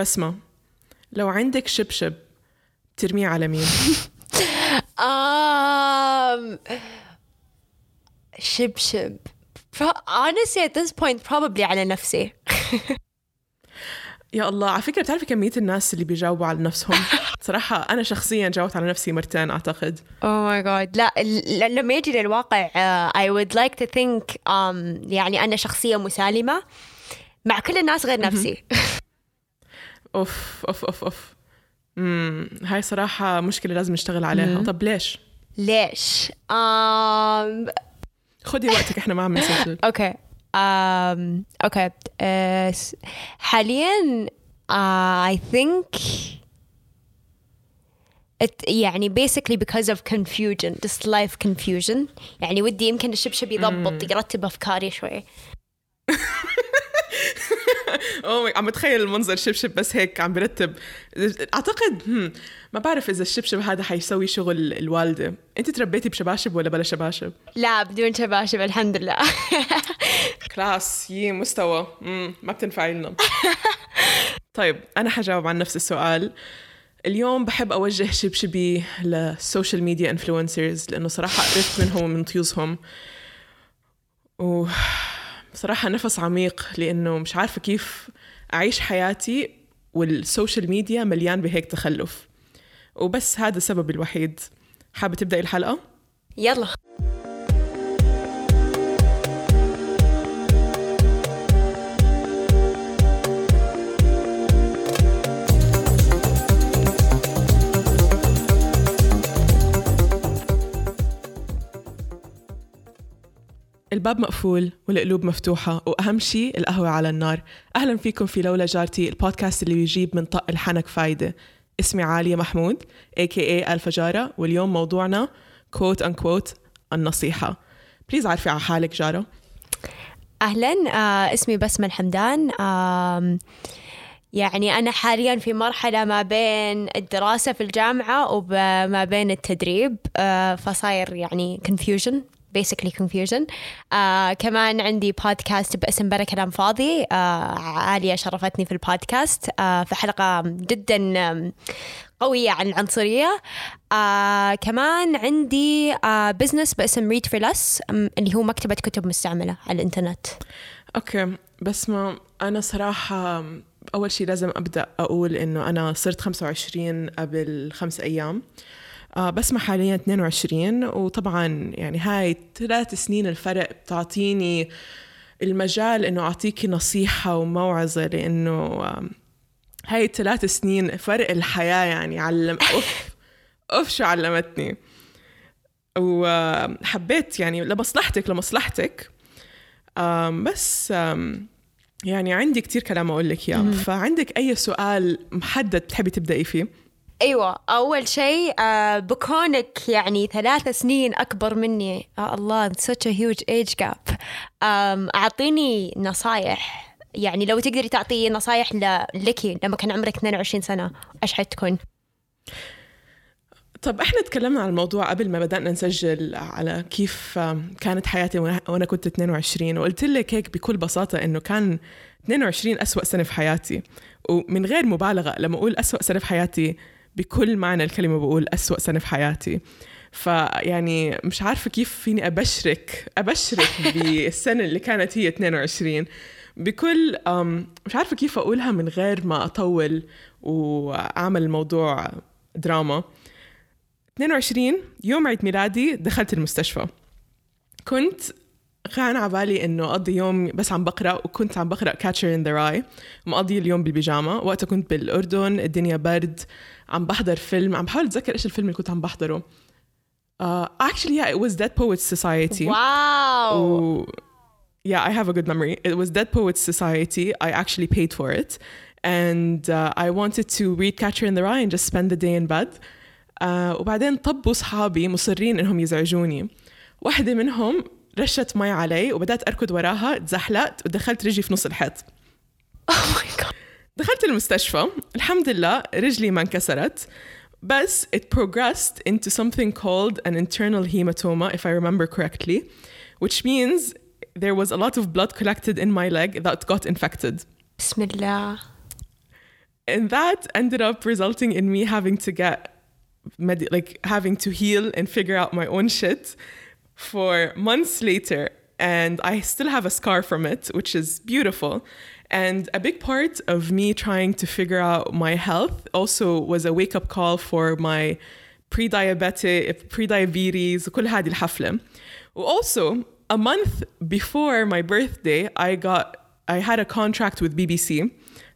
بسمة لو عندك شبشب ترميه على مين؟ Um, شبشب. Pro- honestly, at this point, probably على نفسي. يا الله على فكرة بتعرفي كمية الناس اللي بيجاوبوا على نفسهم صراحة أنا شخصيا جاوبت على نفسي مرتين أعتقد Oh my god لا ل- لما يجي للواقع uh, I would like to think um, يعني أنا شخصية مسالمة مع كل الناس غير نفسي أوف أوف أوف أوف. امم هاي صراحة مشكلة لازم نشتغل عليها. طب ليش؟ ليش؟ um, خدي وقتك إحنا ما عم نسجل. أوكي. um, أوكي. uh, س- حاليا uh, I think it يعني basically because of confusion just life confusion. يعني ودي يمكن الشبشب يضبط يرتب أفكاري شوي. اوه عم بتخيل المنظر شبشب بس هيك عم برتب. أعتقد هم، ما بعرف إذا الشبشب هذا حيسوي شغل الوالدة. أنت تربيتي بشباشب ولا بلا شباشب؟ لا بدون شباشب الحمد لله. كلاس يي مستوى. مم. ما بتنفعي لنا. طيب أنا حجاوب عن نفس السؤال. اليوم بحب أوجه شبشبي للسوشيال ميديا انفلونسرز لأنه صراحة قرفت منهم ومن طيوزهم. و بصراحه نفس عميق لأنه مش عارفة كيف أعيش حياتي والسوشيال ميديا مليان بهيك تخلف. وبس هذا السبب الوحيد. حابة تبدأي الحلقة؟ يلا. الباب مقفول والقلوب مفتوحة وأهم شيء القهوة على النار. أهلا فيكم في لولا جارتي البودكاست اللي بيجيب من طق الحنك فايدة. اسمي عالية محمود a.k.a ألفا جارة واليوم موضوعنا أن كوت النصيحة. بليز عارفي على حالك جارة. أهلا آه اسمي بسمة الحمدان. آم يعني أنا حاليا في مرحلة ما بين الدراسة في الجامعة وما بين التدريب. آه فصاير يعني confusion. Basically confusion. آه كمان عندي بودكاست باسم بلا كلام فاضي آه عالية شرفتني في البودكاست. آه في حلقة جدا آم، قوية عن العنصرية. آه كمان عندي آه بزنس باسم ريد فور لس اللي هو مكتبة كتب مستعملة على الإنترنت. أوكي بس ما أنا صراحة أول شيء لازم أبدأ أقول إنه أنا صرت 25 قبل خمس أيام. بسمة حاليا 22 وطبعا يعني هاي ثلاث سنين الفرق بتعطيني المجال إنه أعطيكي نصيحة وموعظة لأنه آم، هاي الثلاث سنين فرق الحياة يعني علم أوف أوف شو علمتني. وحبيت يعني لمصلحتك لمصلحتك. بس يعني عندي كتير كلام أقول لك إياه. فعندك أي سؤال محدد بتحبي تبدأي فيه؟ أيوه أول شيء آه بكونك يعني ثلاث سنين أكبر مني. آه الله such a huge age gap. أعطيني نصايح. يعني لو تقدري تعطي نصايح لك لما كان عمرك 22 سنة إيش حتكون؟ طب إحنا تكلمنا عن الموضوع قبل ما بدأنا نسجل على كيف آم، كانت حياتي وأنا كنت 22 وقلت لك هيك بكل بساطة إنه كان 22 أسوأ سنة في حياتي. ومن غير مبالغة لما أقول أسوأ سنة في حياتي بكل معنى الكلمة بقول أسوأ سنة في حياتي. فيعني مش عارفة كيف فيني أبشرك أبشرك بالسنة اللي كانت هي 22 بكل مش عارفة كيف أقولها من غير ما أطول وأعمل الموضوع دراما. 22 يوم عيد ميلادي دخلت المستشفى. كنت كان على بالي إنه أقضي يوم بس عم بقرأ وكنت عم بقرأ كاتشر ان ذا راي مقضي اليوم بالبيجامة. وقتها كنت بالأردن الدنيا برد. عم بحضر فيلم عم بحاول اتذكر إيش الفيلم اللي كنت عم بحضره uh, actually yeah it was Dead Poets Society و- yeah, I have a good memory. It was Dead Poets Society. I actually paid for it. And uh, I wanted to read Catcher in the Rye and just spend the day in bed. Uh, وبعدين طبوا صحابي مصرين انهم يزعجوني. واحدة منهم رشت مي علي وبدأت أركض وراها تزحلقت ودخلت رجلي في نص الحيط. oh my god دخلت المستشفى الحمد لله رجلي ما انكسرت بس it progressed into something called an internal hematoma if I remember correctly which means there was a lot of blood collected in my leg that got infected بسم الله and that ended up resulting in me having to get med- like having to heal and figure out my own shit for months later and I still have a scar from it which is beautiful and a big part of me trying to figure out my health also was a wake up call for my pre-diabetic pre-diabetes كل هذه الحفلة also a month before my birthday I got I had a contract with BBC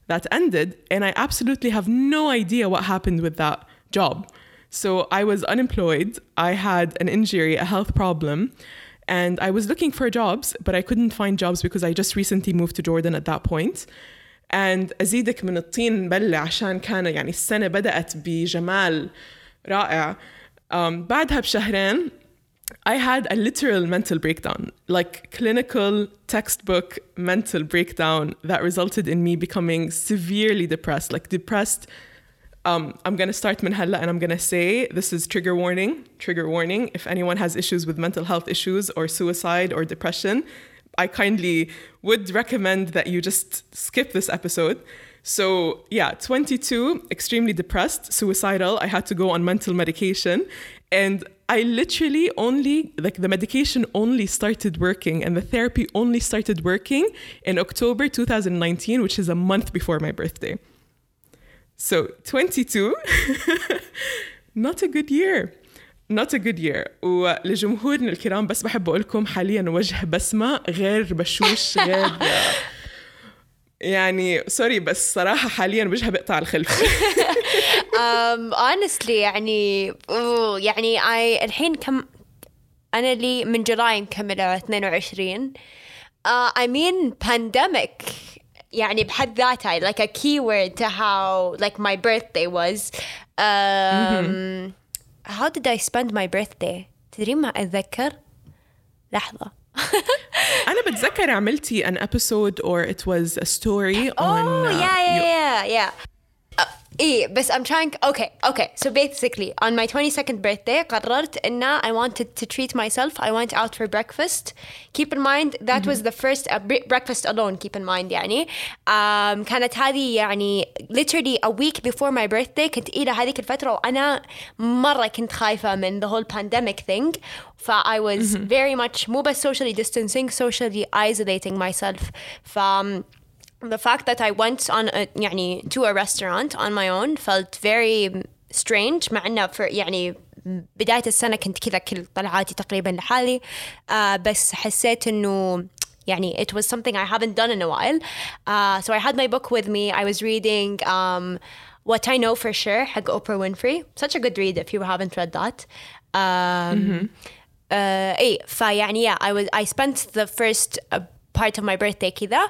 that ended and I absolutely have no idea what happened with that job so I was unemployed I had an injury a health problem and I was looking for jobs but I couldn't find jobs because I just recently moved to Jordan at that point and أزيدك من الطين بلة عشان كان يعني السنة بدأت بجمال رائع um, بعدها بشهرين I had a literal mental breakdown, like clinical textbook mental breakdown that resulted in me becoming severely depressed, like depressed. um, I'm going to start minhella, and I'm going to say this is trigger warning, trigger warning. If anyone has issues with mental health issues or suicide or depression, I kindly would recommend that you just skip this episode. So, yeah, 22, extremely depressed, suicidal. I had to go on mental medication. And I literally only, like, the medication only started working and the therapy only started working in October 2019, which is a month before my birthday. So, 22, not a good year. Not a good year. ولجمهورنا الكرام بس بحب أقول لكم حاليا وجه بسمة غير بشوش غير يعني سوري بس صراحة حاليا وجهها بقطع الخلف. Um, honestly يعني يعني I الحين كم أنا لي من جولاي مكملة 22 uh, I mean pandemic. يعني بحد ذاتها like a keyword to how like my birthday was um, mm-hmm. how did I spend my birthday تدري ما أتذكر لحظة أنا بتذكر عملتي an episode or it was a story oh, on Oh yeah yeah yeah yeah uh, إيه بس I'm trying okay okay so basically on my 22nd birthday قررت إن I wanted to treat myself I went out for breakfast keep in mind that mm-hmm. was the first uh, breakfast alone keep in mind يعني um, كانت هذه يعني literally a week before my birthday كنت إلى هذيك الفترة وأنا مرة كنت خايفة من the whole pandemic thing ف I was mm-hmm. very much مو بس socially distancing socially isolating myself ف the fact that I went on a, يعني to a restaurant on my own felt very strange مع انه for يعني بداية السنة كنت كذا كل طلعاتي تقريبا لحالي uh, بس حسيت انه يعني it was something I haven't done in a while uh, so I had my book with me I was reading um, What I Know for Sure حق Oprah Winfrey such a good read if you haven't read that um, mm-hmm. uh, اي فيعني yeah I was I spent the first uh, part of my birthday كذا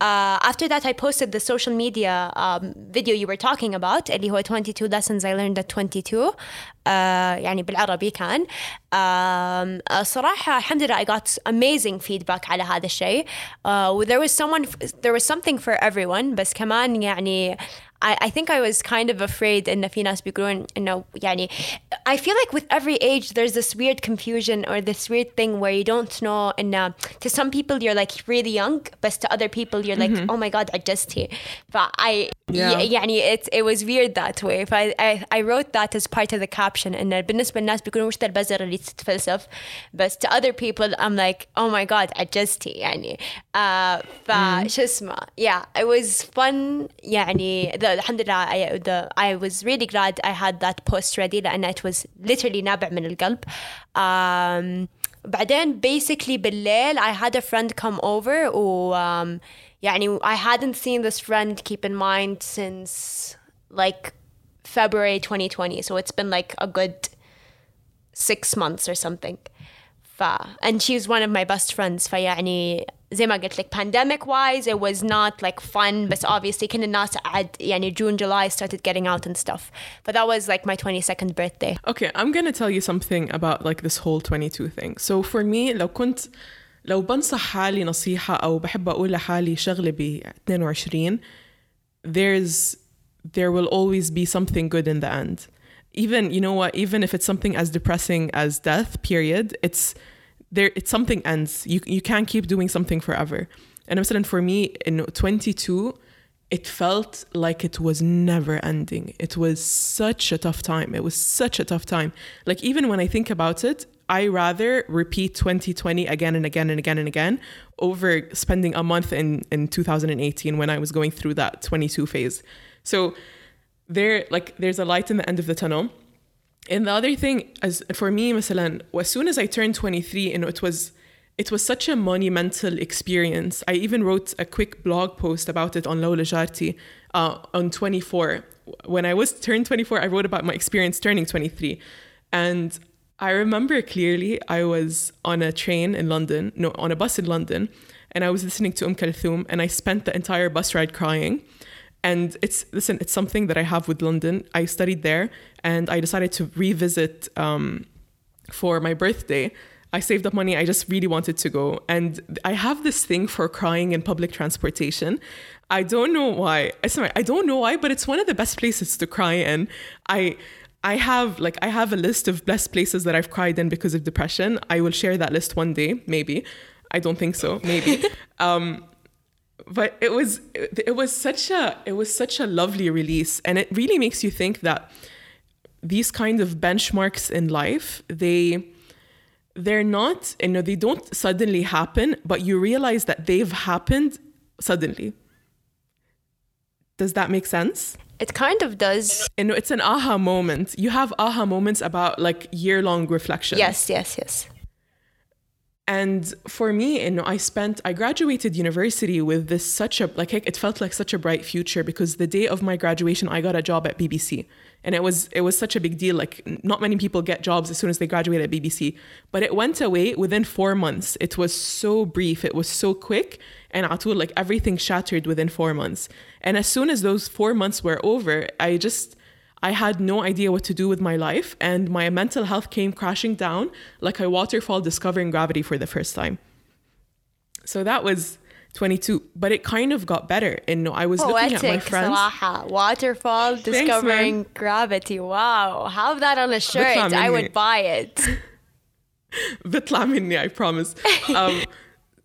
uh, after that I posted the social media um, video you were talking about اللي هو 22 lessons I learned at 22 uh, يعني بالعربي كان um, صراحة الحمد لله I got amazing feedback على هذا الشيء uh, there was someone there was something for everyone بس كمان يعني I, I think I was kind of afraid إن في ناس بيقولون إنه يعني I feel like with every age there's this weird confusion or this weird thing where you don't know إنه to some people you're like really young but to other people you're like mm-hmm. oh my god عجزتي ف I yeah. يعني it, it was weird that way ف I, I, I wrote that as part of the caption إنه بالنسبة للناس بيقولون وش ذا البزر اللي تتفلسف بس to other people I'm like oh my god عجزتي يعني uh, ف mm. شو اسمه yeah it was fun يعني the, alhamdulillah I, the, I was really glad I had that post ready لأن it was literally نابع من القلب um, بعدين basically بالليل I had a friend come over و um, يعني I hadn't seen this friend keep in mind since like February 2020 so it's been like a good six months or something ف and she's one of my best friends فيعني زي ما قلت لك pandemic wise it was not like fun but obviously كل الناس عاد يعني June July started getting out and stuff but that was like my 22nd birthday okay I'm gonna tell you something about like this whole 22 thing so for me لو كنت لو بنصح حالي نصيحة أو بحب أقول لحالي شغلة ب 22 there's there will always be something good in the end even you know what even if it's something as depressing as death period it's there it's something ends you you can't keep doing something forever and مثلا for me in 22 it felt like it was never ending. It was such a tough time. It was such a tough time. Like, even when I think about it, I rather repeat 2020 again and again and again and again over spending a month in, in 2018 when I was going through that 22 phase. So, there, like, there's a light in the end of the tunnel. And the other thing, as for me, مثلا, as soon as I turned 23, you know, it was it was such a monumental experience. I even wrote a quick blog post about it on Lola Jarti uh, on 24. When I was turned 24, I wrote about my experience turning 23. And I remember clearly I was on a train in London, no, on a bus in London, and I was listening to Um Kulthum, and I spent the entire bus ride crying. And it's listen, it's something that I have with London. I studied there, and I decided to revisit um, for my birthday. I saved up money. I just really wanted to go. And I have this thing for crying in public transportation. I don't know why. Sorry, I don't know why, but it's one of the best places to cry in. I I have like I have a list of best places that I've cried in because of depression. I will share that list one day, maybe. I don't think so, maybe. um, but it was it, it was such a it was such a lovely release, and it really makes you think that these kind of benchmarks in life they they're not, you know, they don't suddenly happen, but you realize that they've happened suddenly. Does that make sense? It kind of does. You know, it's an aha moment. You have aha moments about like year long reflection. Yes, yes, yes. And for me, you know, I spent, I graduated university with this such a, like, it felt like such a bright future because the day of my graduation, I got a job at BBC. And it was, it was such a big deal. Like, not many people get jobs as soon as they graduate at BBC. But it went away within four months. It was so brief, it was so quick. And Atul, like, everything shattered within four months. And as soon as those four months were over, I just, I had no idea what to do with my life, and my mental health came crashing down like a waterfall discovering gravity for the first time. So that was 22, but it kind of got better. And I was looking at my Poetic, friends. صراحة. Waterfall discovering man. gravity. Wow. Have that on a shirt. بيطلع I مني. would buy it. بطلع مني, I promise. Um,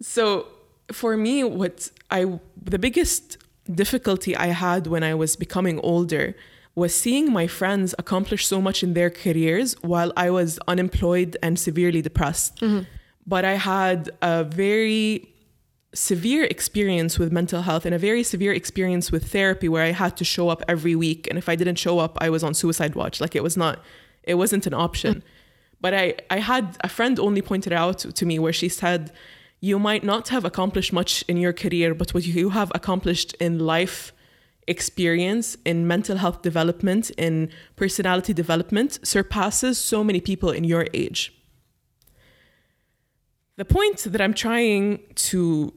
so for me, what I the biggest difficulty I had when I was becoming older was seeing my friends accomplish so much in their careers while I was unemployed and severely depressed. Mm-hmm. But I had a very severe experience with mental health and a very severe experience with therapy where I had to show up every week. And if I didn't show up I was on suicide watch. Like it was not it wasn't an option. Mm. But I I had a friend only pointed out to me where she said you might not have accomplished much in your career but what you have accomplished in life experience in mental health development in personality development surpasses so many people in your age the point that I'm trying to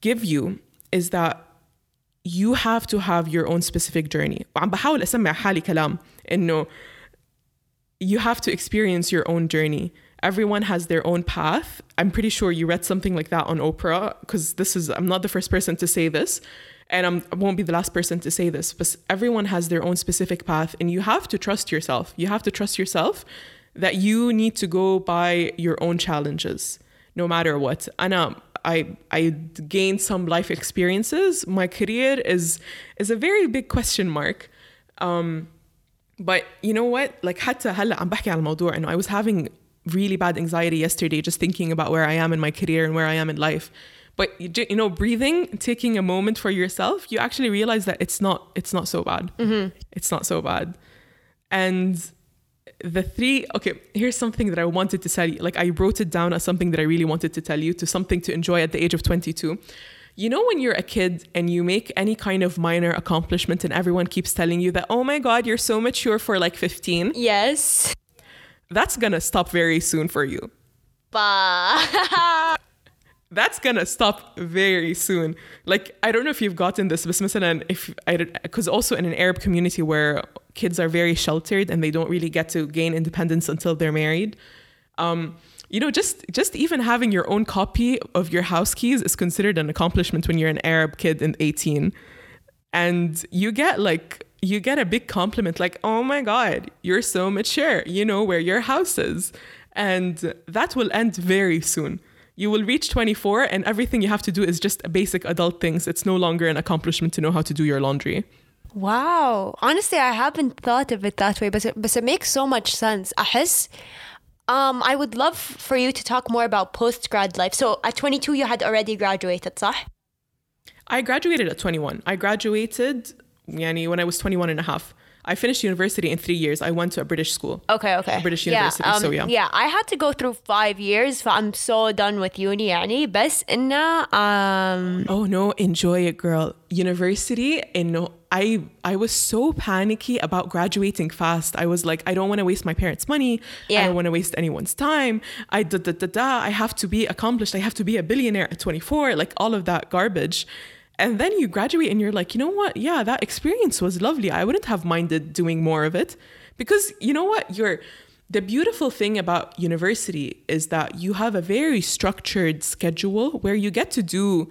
give you is that you have to have your own specific journey. وعم بحاول أسمع حالي كلام إنه you have to experience your own journey. Everyone has their own path. I'm pretty sure you read something like that on Oprah, because this is, I'm not the first person to say this, and I'm, I will not be the last person to say this, but everyone has their own specific path, and you have to trust yourself. You have to trust yourself that you need to go by your own challenges, no matter what. And um, I I gained some life experiences. My career is is a very big question mark. Um, but you know what? Like حتى هلا عم بحكي على الموضوع إنه I was having really bad anxiety yesterday just thinking about where I am in my career and where I am in life. But you, ju- you know, breathing, taking a moment for yourself, you actually realize that it's not it's not so bad. It's not so bad. And the three okay here's something that i wanted to tell you like i wrote it down as something that i really wanted to tell you to something to enjoy at the age of 22 you know when you're a kid and you make any kind of minor accomplishment and everyone keeps telling you that oh my god you're so mature for like 15 Yes. that's gonna stop very soon for you But that's gonna stop very soon. Like I don't know if you've gotten this, but مثلا if I because also in an Arab community where kids are very sheltered and they don't really get to gain independence until they're married. Um, you know just just even having your own copy of your house keys is considered an accomplishment when you're an arab kid in 18 and you get like you get a big compliment like oh my god you're so mature you know where your house is. And that will end very soon. You will reach 24 and everything you have to do is just basic adult things. It's no longer an accomplishment to know how to do your laundry. Wow. Honestly i haven't thought of it that way but it, but it makes so much sense. I guess um, I would love for you to talk more about post grad life. So at 22, you had already graduated, صح? I graduated at 21. I graduated yani, when I was 21 and a half. I finished university in three years. I went to a British school. Okay, okay. British Yeah, university, um, so yeah. Yeah, I had to go through five years, so I'm so done with uni يعني بس إنه um, Oh no, enjoy it, girl. University, and no, I I was so panicky about graduating fast. I was like, I don't want to waste my parents' money. I Yeah. don't want to waste anyone's time. I da da da da. I have to be accomplished. I have to be a billionaire at 24. Like all of that garbage. And then you graduate and you're like, you know what? Yeah, that experience was lovely. I wouldn't have minded doing more of it because you know what? You're the beautiful thing about university is that you have a very structured schedule where you get to do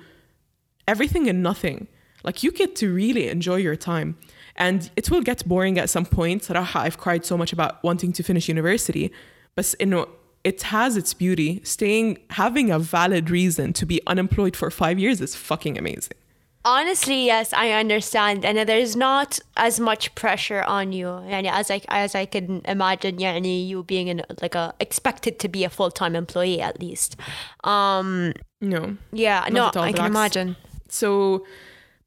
everything and nothing. Like you get to really enjoy your time. And it will get boring at some point. Raha, I've cried so much about wanting to finish university. But you know, it has its beauty. Staying having a valid reason to be unemployed for five years is fucking amazing honestly, yes, I understand. And there's not as much pressure on you يعني as I, as I can imagine يعني you being in, like a, expected to be a full-time employee at least. Um, No. yeah, no, at all, I can بالعكس. imagine. So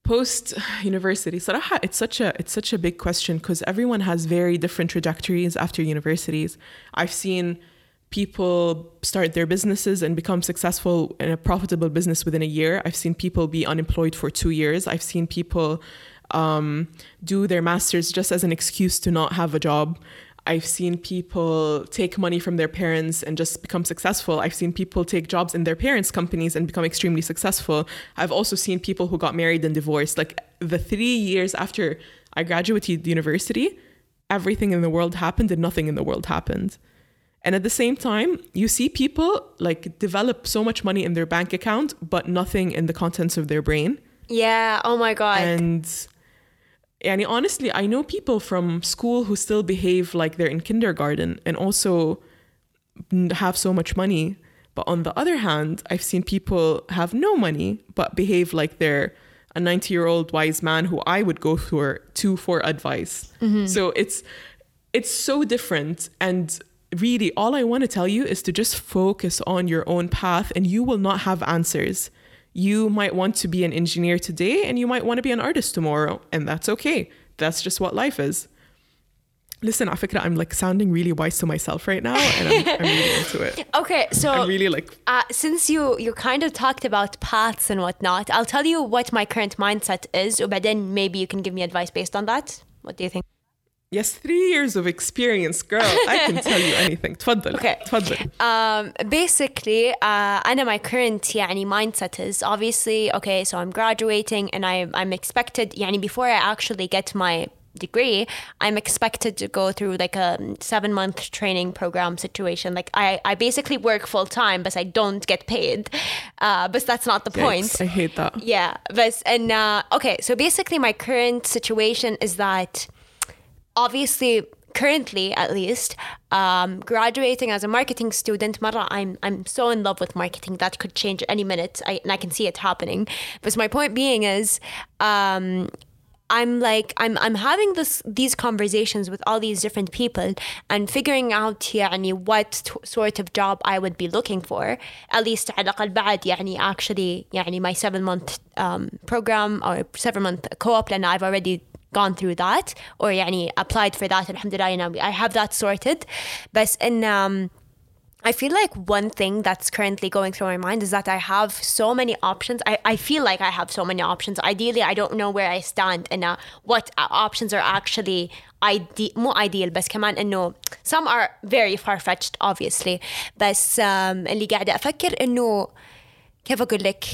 post university صراحة it's such a it's such a big question because everyone has very different trajectories after universities. I've seen people start their businesses and become successful in a profitable business within a year. I've seen people be unemployed for two years. I've seen people um, do their masters just as an excuse to not have a job. I've seen people take money from their parents and just become successful. I've seen people take jobs in their parents' companies and become extremely successful. I've also seen people who got married and divorced. Like the three years after I graduated university, everything in the world happened and nothing in the world happened. And at the same time, you see people like develop so much money in their bank account, but nothing in the contents of their brain. Yeah, oh my God. And yani, honestly, I know people from school who still behave like they're in kindergarten and also have so much money. But on the other hand, I've seen people have no money but behave like they're a 90 year old wise man who I would go for to for advice. Mm-hmm. So it's it's so different and really all I want to tell you is to just focus on your own path and you will not have answers. You might want to be an engineer today and you might want to be an artist tomorrow and that's okay. That's just what life is. Listen, Afikra, I'm like sounding really wise to myself right now and I'm, I'm really into it. okay, so I'm really like uh, since you you kind of talked about paths and whatnot, I'll tell you what my current mindset is, but then maybe you can give me advice based on that. What do you think? yes, three years of experience, girl. I can tell you anything. تفضل. Okay. تفضل. Um, basically, uh, أنا my current يعني mindset is obviously okay. So I'm graduating, and I I'm expected يعني before I actually get my degree, I'm expected to go through like a seven month training program situation. Like I I basically work full time, but I don't get paid. Uh, but that's not the point. Yikes, I hate that. Yeah, but and uh, okay, so basically, my current situation is that obviously, currently at least, um, graduating as a marketing student, مرة I'm I'm so in love with marketing that could change any minute, I, and I can see it happening. But my point being is. Um, I'm like I'm I'm having this these conversations with all these different people and figuring out يعني what t- sort of job I would be looking for at least على الأقل بعد يعني actually يعني my seven month um, program or seven month co-op and I've already gone through that or يعني applied for that alhamdulillah you know, I have that sorted بس in um, I feel like one thing that's currently going through my mind is that I have so many options. I, I feel like I have so many options. Ideally, I don't know where I stand and uh, what uh, options are actually ide- مو ideal بس كمان إنه some are very far fetched obviously بس um, اللي قاعدة أفكر إنه كيف أقول لك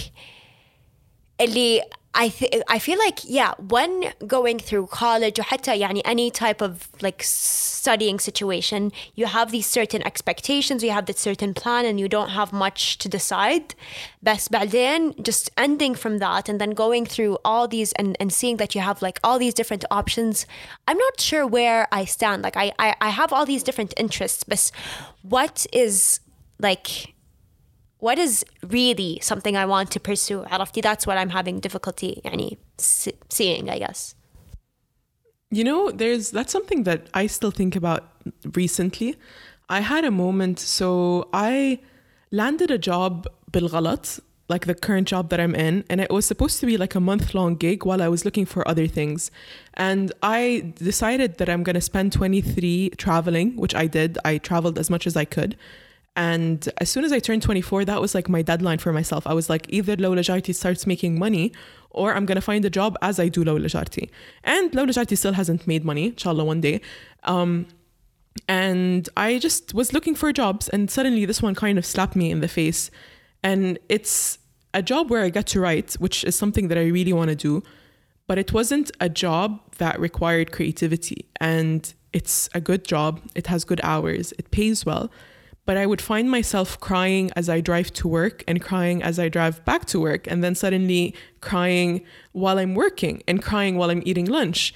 اللي I th- I feel like yeah when going through college or حتى يعني any type of like studying situation you have these certain expectations you have this certain plan and you don't have much to decide بس بعدين just ending from that and then going through all these and, and seeing that you have like all these different options I'm not sure where I stand like I, I, I have all these different interests but what is like what is really something I want to pursue عرفتي that's what I'm having difficulty يعني seeing I guess you know there's that's something that I still think about recently I had a moment so I landed a job بالغلط like the current job that I'm in, and it was supposed to be like a month long gig while I was looking for other things. And I decided that I'm going to spend 23 traveling, which I did. I traveled as much as I could. And as soon as I turned 24, that was like my deadline for myself. I was like, either Lawla Jarti starts making money or I'm going to find a job as I do Lawla Jarti. And Lawla Jarti still hasn't made money, inshallah, one day. Um, and I just was looking for jobs, and suddenly this one kind of slapped me in the face and it's a job where I get to write, which is something that I really want to do. But it wasn't a job that required creativity. And it's a good job, it has good hours, it pays well. But I would find myself crying as I drive to work and crying as I drive back to work, and then suddenly crying while I'm working and crying while I'm eating lunch.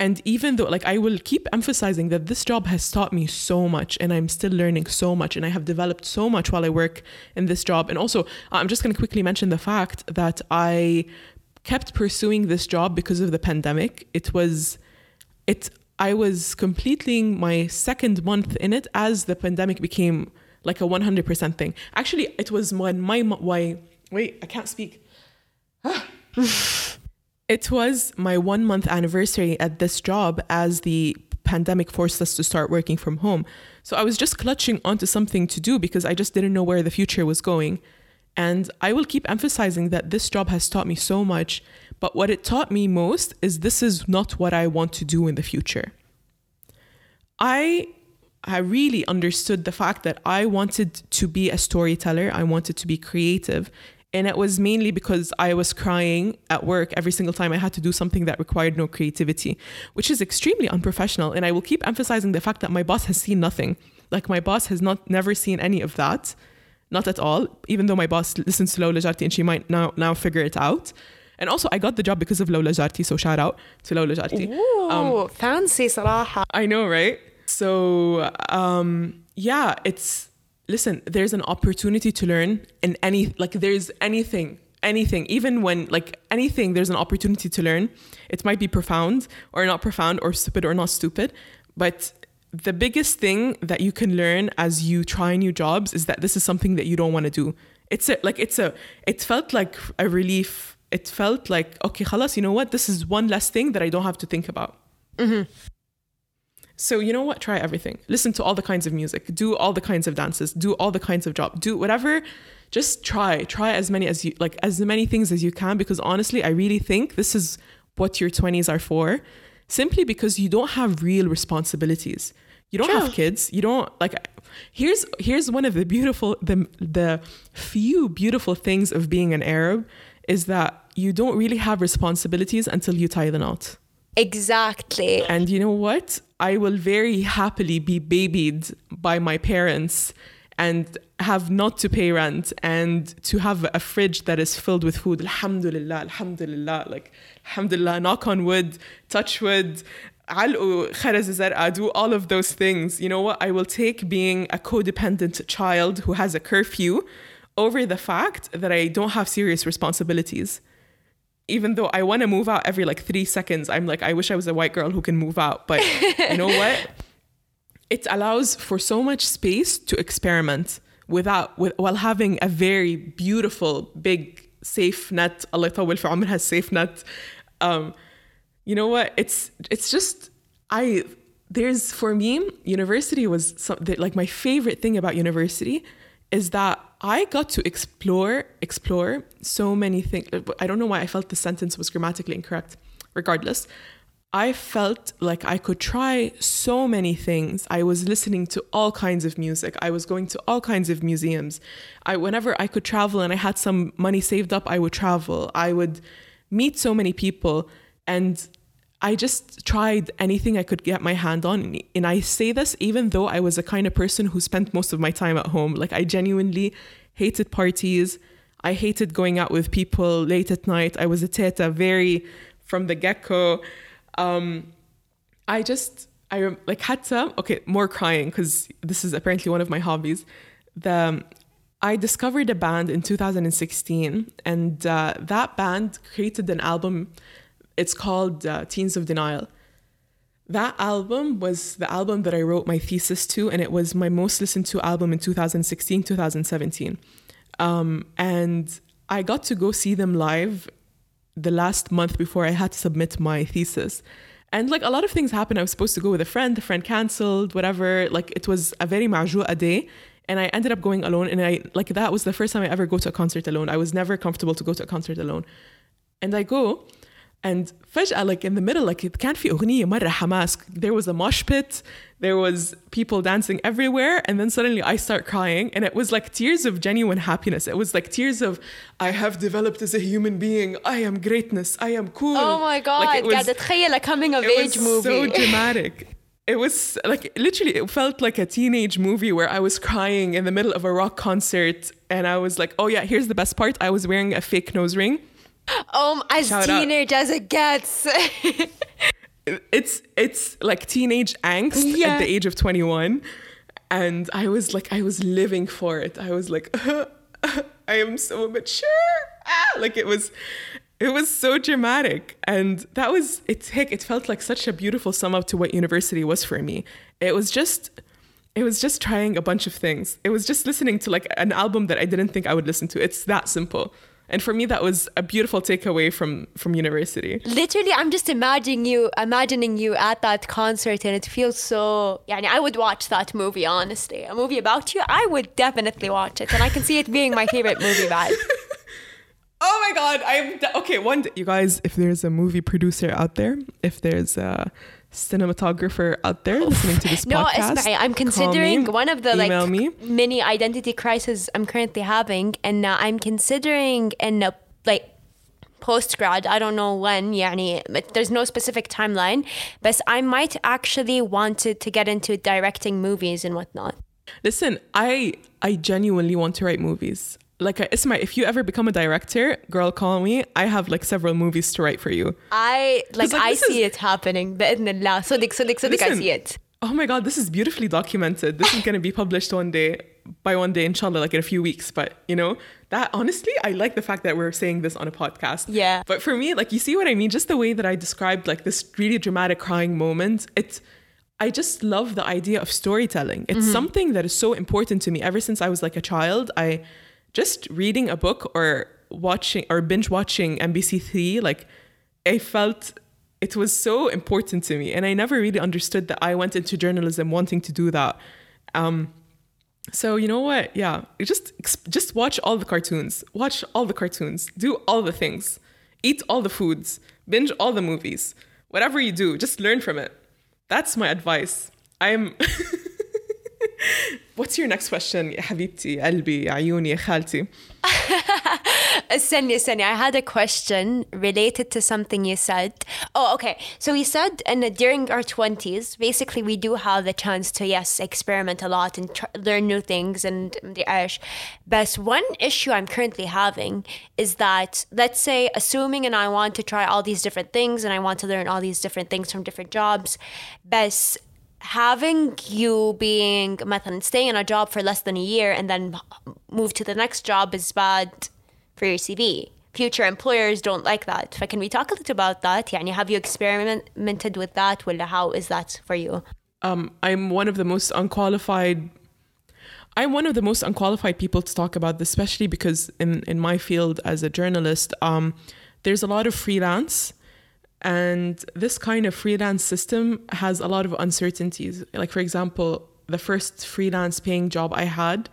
And even though, like, I will keep emphasizing that this job has taught me so much and I'm still learning so much and I have developed so much while I work in this job. And also, I'm just going to quickly mention the fact that I kept pursuing this job because of the pandemic. It was, it, I was completing my second month in it as the pandemic became like a 100% thing. Actually, it was when my, why, wait, I can't speak. It was my one month anniversary at this job as the pandemic forced us to start working from home. So I was just clutching onto something to do because I just didn't know where the future was going. And I will keep emphasizing that this job has taught me so much, but what it taught me most is this is not what I want to do in the future. I I really understood the fact that I wanted to be a storyteller, I wanted to be creative, and it was mainly because I was crying at work every single time I had to do something that required no creativity, which is extremely unprofessional. And I will keep emphasizing the fact that my boss has seen nothing. Like my boss has not never seen any of that, not at all. Even though my boss listens to Lawla Jarti and she might now now figure it out. And also, I got the job because of Lola Jarti, so shout out to Lola Jarti. Ooh, um, fancy Salaha. I know, right? So, um, yeah, it's listen, there's an opportunity to learn in any, like, there's anything anything, even when like anything, there's an opportunity to learn. It might be profound or not profound or stupid or not stupid, but the biggest thing that you can learn as you try new jobs is that this is something that you don't want to do. It's a, like it's a it felt like a relief it felt like, okay, khalas, you know what? This is one less thing that I don't have to think about. Mm-hmm. So you know what? Try everything. Listen to all the kinds of music. Do all the kinds of dances. Do all the kinds of job. Do whatever. Just try. Try as many as you like as many things as you can because honestly, I really think this is what your 20s are for. Simply because you don't have real responsibilities. You don't True. have kids. You don't like here's here's one of the beautiful the the few beautiful things of being an Arab is that you don't really have responsibilities until you tie the knot. Exactly. And you know what? I will very happily be babied by my parents and have not to pay rent and to have a fridge that is filled with food. Alhamdulillah, alhamdulillah, like alhamdulillah, knock on wood, touch wood, I do all of those things. You know what? I will take being a codependent child who has a curfew over the fact that I don't have serious responsibilities even though I want to move out every like three seconds, I'm like, I wish I was a white girl who can move out. But you know what? It allows for so much space to experiment without with, while having a very beautiful big safe net. Allah يطول في عمرها safe net. Um, you know what? It's it's just I there's for me university was something like my favorite thing about university is that I got to explore explore so many things. I don't know why I felt the sentence was grammatically incorrect. Regardless, I felt like I could try so many things. I was listening to all kinds of music. I was going to all kinds of museums. I whenever I could travel and I had some money saved up, I would travel. I would meet so many people and I just tried anything I could get my hand on. And I say this even though I was a kind of person who spent most of my time at home. Like, I genuinely hated parties. I hated going out with people late at night. I was a teta very from the get go. Um, I just, I like had to, okay, more crying because this is apparently one of my hobbies. The, I discovered a band in 2016, and uh, that band created an album. It's called uh, Teens of Denial. That album was the album that I wrote my thesis to, and it was my most listened to album in 2016, 2017. Um, and I got to go see them live the last month before I had to submit my thesis. And like a lot of things happened. I was supposed to go with a friend, the friend canceled, whatever. Like it was a very a day and I ended up going alone. And I like that was the first time I ever go to a concert alone. I was never comfortable to go to a concert alone. And I go, and فجأة like in the middle like it كان في أغنية مرة حماس there was a mosh pit there was people dancing everywhere and then suddenly I start crying and it was like tears of genuine happiness it was like tears of I have developed as a human being I am greatness I am cool oh my god like, it was, قاعدة a coming of age movie so dramatic it was like literally it felt like a teenage movie where I was crying in the middle of a rock concert and I was like oh yeah here's the best part I was wearing a fake nose ring um as Shout teenage out. as it gets it's it's like teenage angst yeah. at the age of 21 and I was like I was living for it I was like I am so mature ah, like it was it was so dramatic. And that was, it's heck, it felt like such a beautiful sum up to what university was for me. It was just, it was just trying a bunch of things. It was just listening to like an album that I didn't think I would listen to. It's that simple. And for me, that was a beautiful takeaway from from university. Literally, I'm just imagining you, imagining you at that concert, and it feels so. Yeah, I would watch that movie. Honestly, a movie about you, I would definitely watch it, and I can see it being my favorite movie. Vibe. Oh my god, I'm okay. One day, you guys, if there's a movie producer out there, if there's a cinematographer out there listening to this no, podcast, no, I'm considering me, one of the like me. mini identity crises I'm currently having, and uh, I'm considering in a like post grad. I don't know when. يعني, there's no specific timeline, but I might actually want to, to get into directing movies and whatnot. Listen, I I genuinely want to write movies like uh, Isma, if you ever become a director, girl, call me. I have like several movies to write for you. I like, like I see is, it happening. Bidnillah. Sodik, sodik, sodik, listen, I see it. Oh my god, this is beautifully documented. This is gonna be published one day by one day, inshallah, like in a few weeks. But you know, that honestly, I like the fact that we're saying this on a podcast. Yeah. But for me, like you see what I mean? Just the way that I described like this really dramatic crying moment, it's I just love the idea of storytelling. It's mm-hmm. something that is so important to me ever since I was like a child. I just reading a book or watching or binge watching MBC3, like I felt it was so important to me. And I never really understood that I went into journalism wanting to do that. Um, so you know what? Yeah, just just watch all the cartoons. Watch all the cartoons. Do all the things. Eat all the foods. Binge all the movies. Whatever you do, just learn from it. That's my advice. I'm What's your next question يا حبيبتي قلبي عيوني يا خالتي استني استني I had a question related to something you said oh okay so you said and during our 20s basically we do have the chance to yes experiment a lot and tr- learn new things and the Irish but one issue I'm currently having is that let's say assuming and I want to try all these different things and I want to learn all these different things from different jobs but having you being مثلا staying in a job for less than a year and then move to the next job is bad for your CV. Future employers don't like that. But can we talk a little about that? يعني have you experimented with that? ولا how is that for you? Um, I'm one of the most unqualified I'm one of the most unqualified people to talk about this, especially because in, in my field as a journalist, um, there's a lot of freelance and this kind of freelance system has a lot of uncertainties. Like, for example, the first freelance paying job I had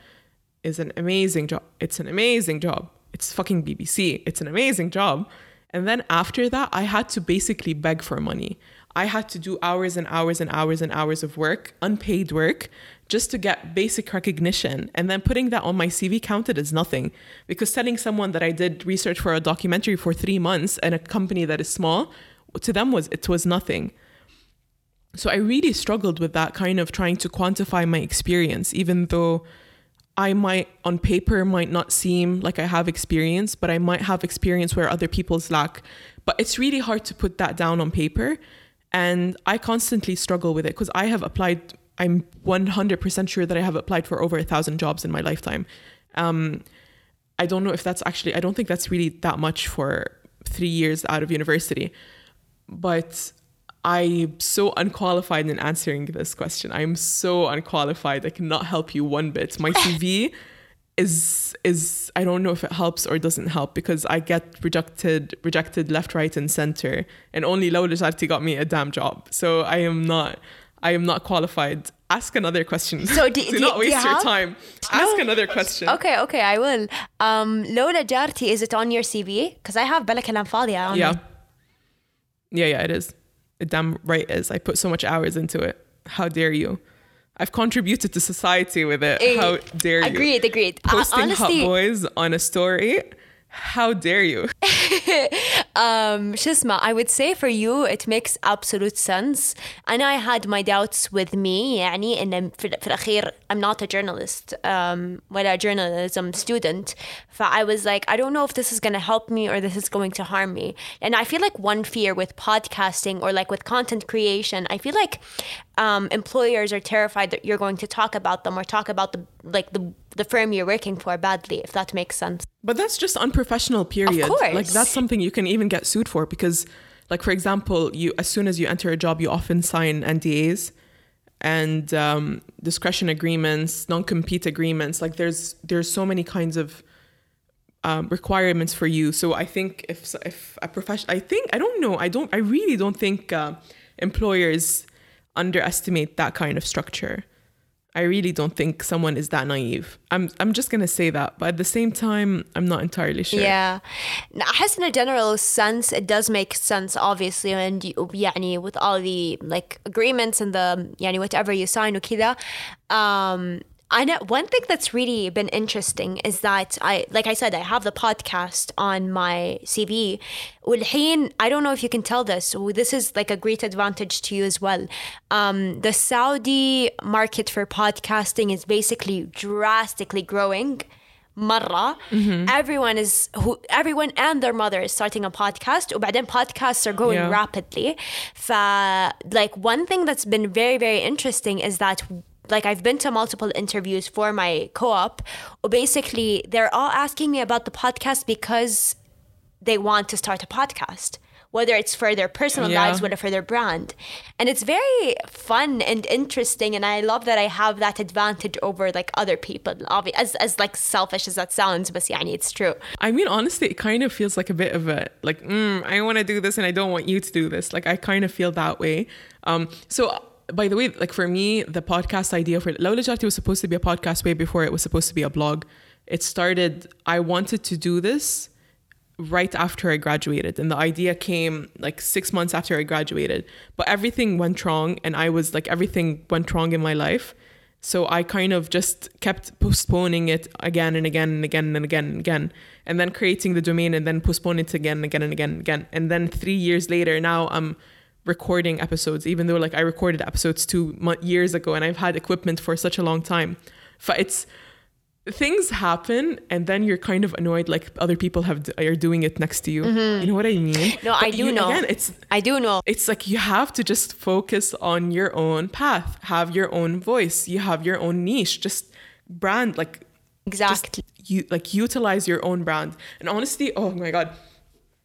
is an amazing job. It's an amazing job. It's fucking BBC. It's an amazing job. And then after that, I had to basically beg for money. I had to do hours and hours and hours and hours of work, unpaid work, just to get basic recognition. And then putting that on my CV counted as nothing. Because telling someone that I did research for a documentary for three months in a company that is small to them was it was nothing. So I really struggled with that kind of trying to quantify my experience, even though I might on paper might not seem like I have experience, but I might have experience where other people's lack. But it's really hard to put that down on paper. And I constantly struggle with it because I have applied, I'm 100% sure that I have applied for over a thousand jobs in my lifetime. Um, I don't know if that's actually, I don't think that's really that much for three years out of university. But I'm so unqualified in answering this question. I'm so unqualified. I cannot help you one bit. My CV is is I don't know if it helps or doesn't help because I get rejected rejected left, right, and center, and only Lawla Jarti got me a damn job. So I am not I am not qualified. Ask another question. So do, do, do- not do waste you your time. Ask another question. Okay, okay, I will. Um, Lola Jarti, is it on your CV? Because I have Bella Kalam Fadia on Yeah. it. Yeah, yeah, it is. It damn right is. I put so much hours into it. How dare you? I've contributed to society with it. Eh, How dare you? Agreed, agreed. Uh, Posting honestly, hot boys on a story. How dare you? um, Shisma, I would say for you it makes absolute sense. And I had my doubts with me يعني إن في, في الأخير I'm not a journalist um, ولا journalism student. ف I was like, I don't know if this is going to help me or this is going to harm me. And I feel like one fear with podcasting or like with content creation, I feel like um, employers are terrified that you're going to talk about them or talk about the like the the firm you're working for badly, if that makes sense. But that's just unprofessional, period. course. Like that's something you can even get sued for because, like for example, you as soon as you enter a job, you often sign NDAs and um, discretion agreements, non-compete agreements. Like there's there's so many kinds of um, requirements for you. So I think if if a profession, I think I don't know, I don't, I really don't think uh, employers underestimate that kind of structure. I really don't think someone is that naive. I'm I'm just gonna say that, but at the same time, I'm not entirely sure. Yeah. أحس in a general sense it does make sense obviously and you- يعني with all the like agreements and the يعني whatever you sign وكذا um I know one thing that's really been interesting is that I like I said I have the podcast on my CV والحين I don't know if you can tell this so this is like a great advantage to you as well um the Saudi market for podcasting is basically drastically growing مرة everyone is who everyone and their mother is starting a podcast وبعدين podcasts are growing Yeah. rapidly ف like one thing that's been very very interesting is that like I've been to multiple interviews for my co-op basically they're all asking me about the podcast because they want to start a podcast whether it's for their personal Yeah. lives whether for their brand and it's very fun and interesting and i love that i have that advantage over like other people obviously, as, as like selfish as that sounds but yeah it's true I mean, honestly, it kind of feels like a bit of a like, mm, I want to do this and I don't want you to do this. Like, I kind of feel that way. Um, so, by the way, like for me, the podcast idea for Lawla Jarti was supposed to be a podcast way before it was supposed to be a blog. It started. I wanted to do this right after I graduated, and the idea came like six months after I graduated. But everything went wrong, and I was like, everything went wrong in my life. So I kind of just kept postponing it again and again and again and again and again, and then creating the domain and then postponing it again and again and again and again. And then three years later, now I'm recording episodes, even though like I recorded episodes two years ago and I've had equipment for such a long time. But it's things happen and then you're kind of annoyed like other people have are doing it next to you. You know what I mean? Mm-hmm. No, But I do you- know. Again, it's i do know it's like you have to just focus on your own path, have your own voice, you have your own niche, just brand like exactly you like utilize your own brand. And honestly, oh my god.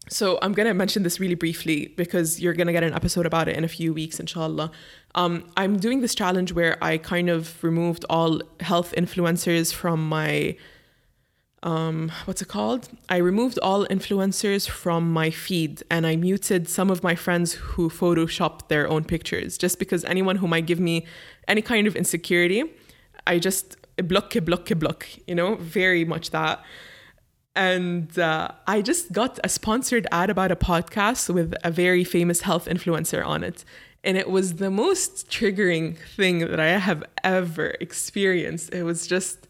So I'm gonna mention this really briefly because you're gonna get an episode about it in a few weeks, inshallah. Um, I'm doing this challenge where I kind of removed all health influencers from my um, what's it called? I removed all influencers from my feed and I muted some of my friends who photoshopped their own pictures just because anyone who might give me any kind of insecurity, I just block, block, block, you know, very much that. And uh, I just got a sponsored ad about a podcast with a very famous health influencer on it. And it was the most triggering thing that I have ever experienced. It was just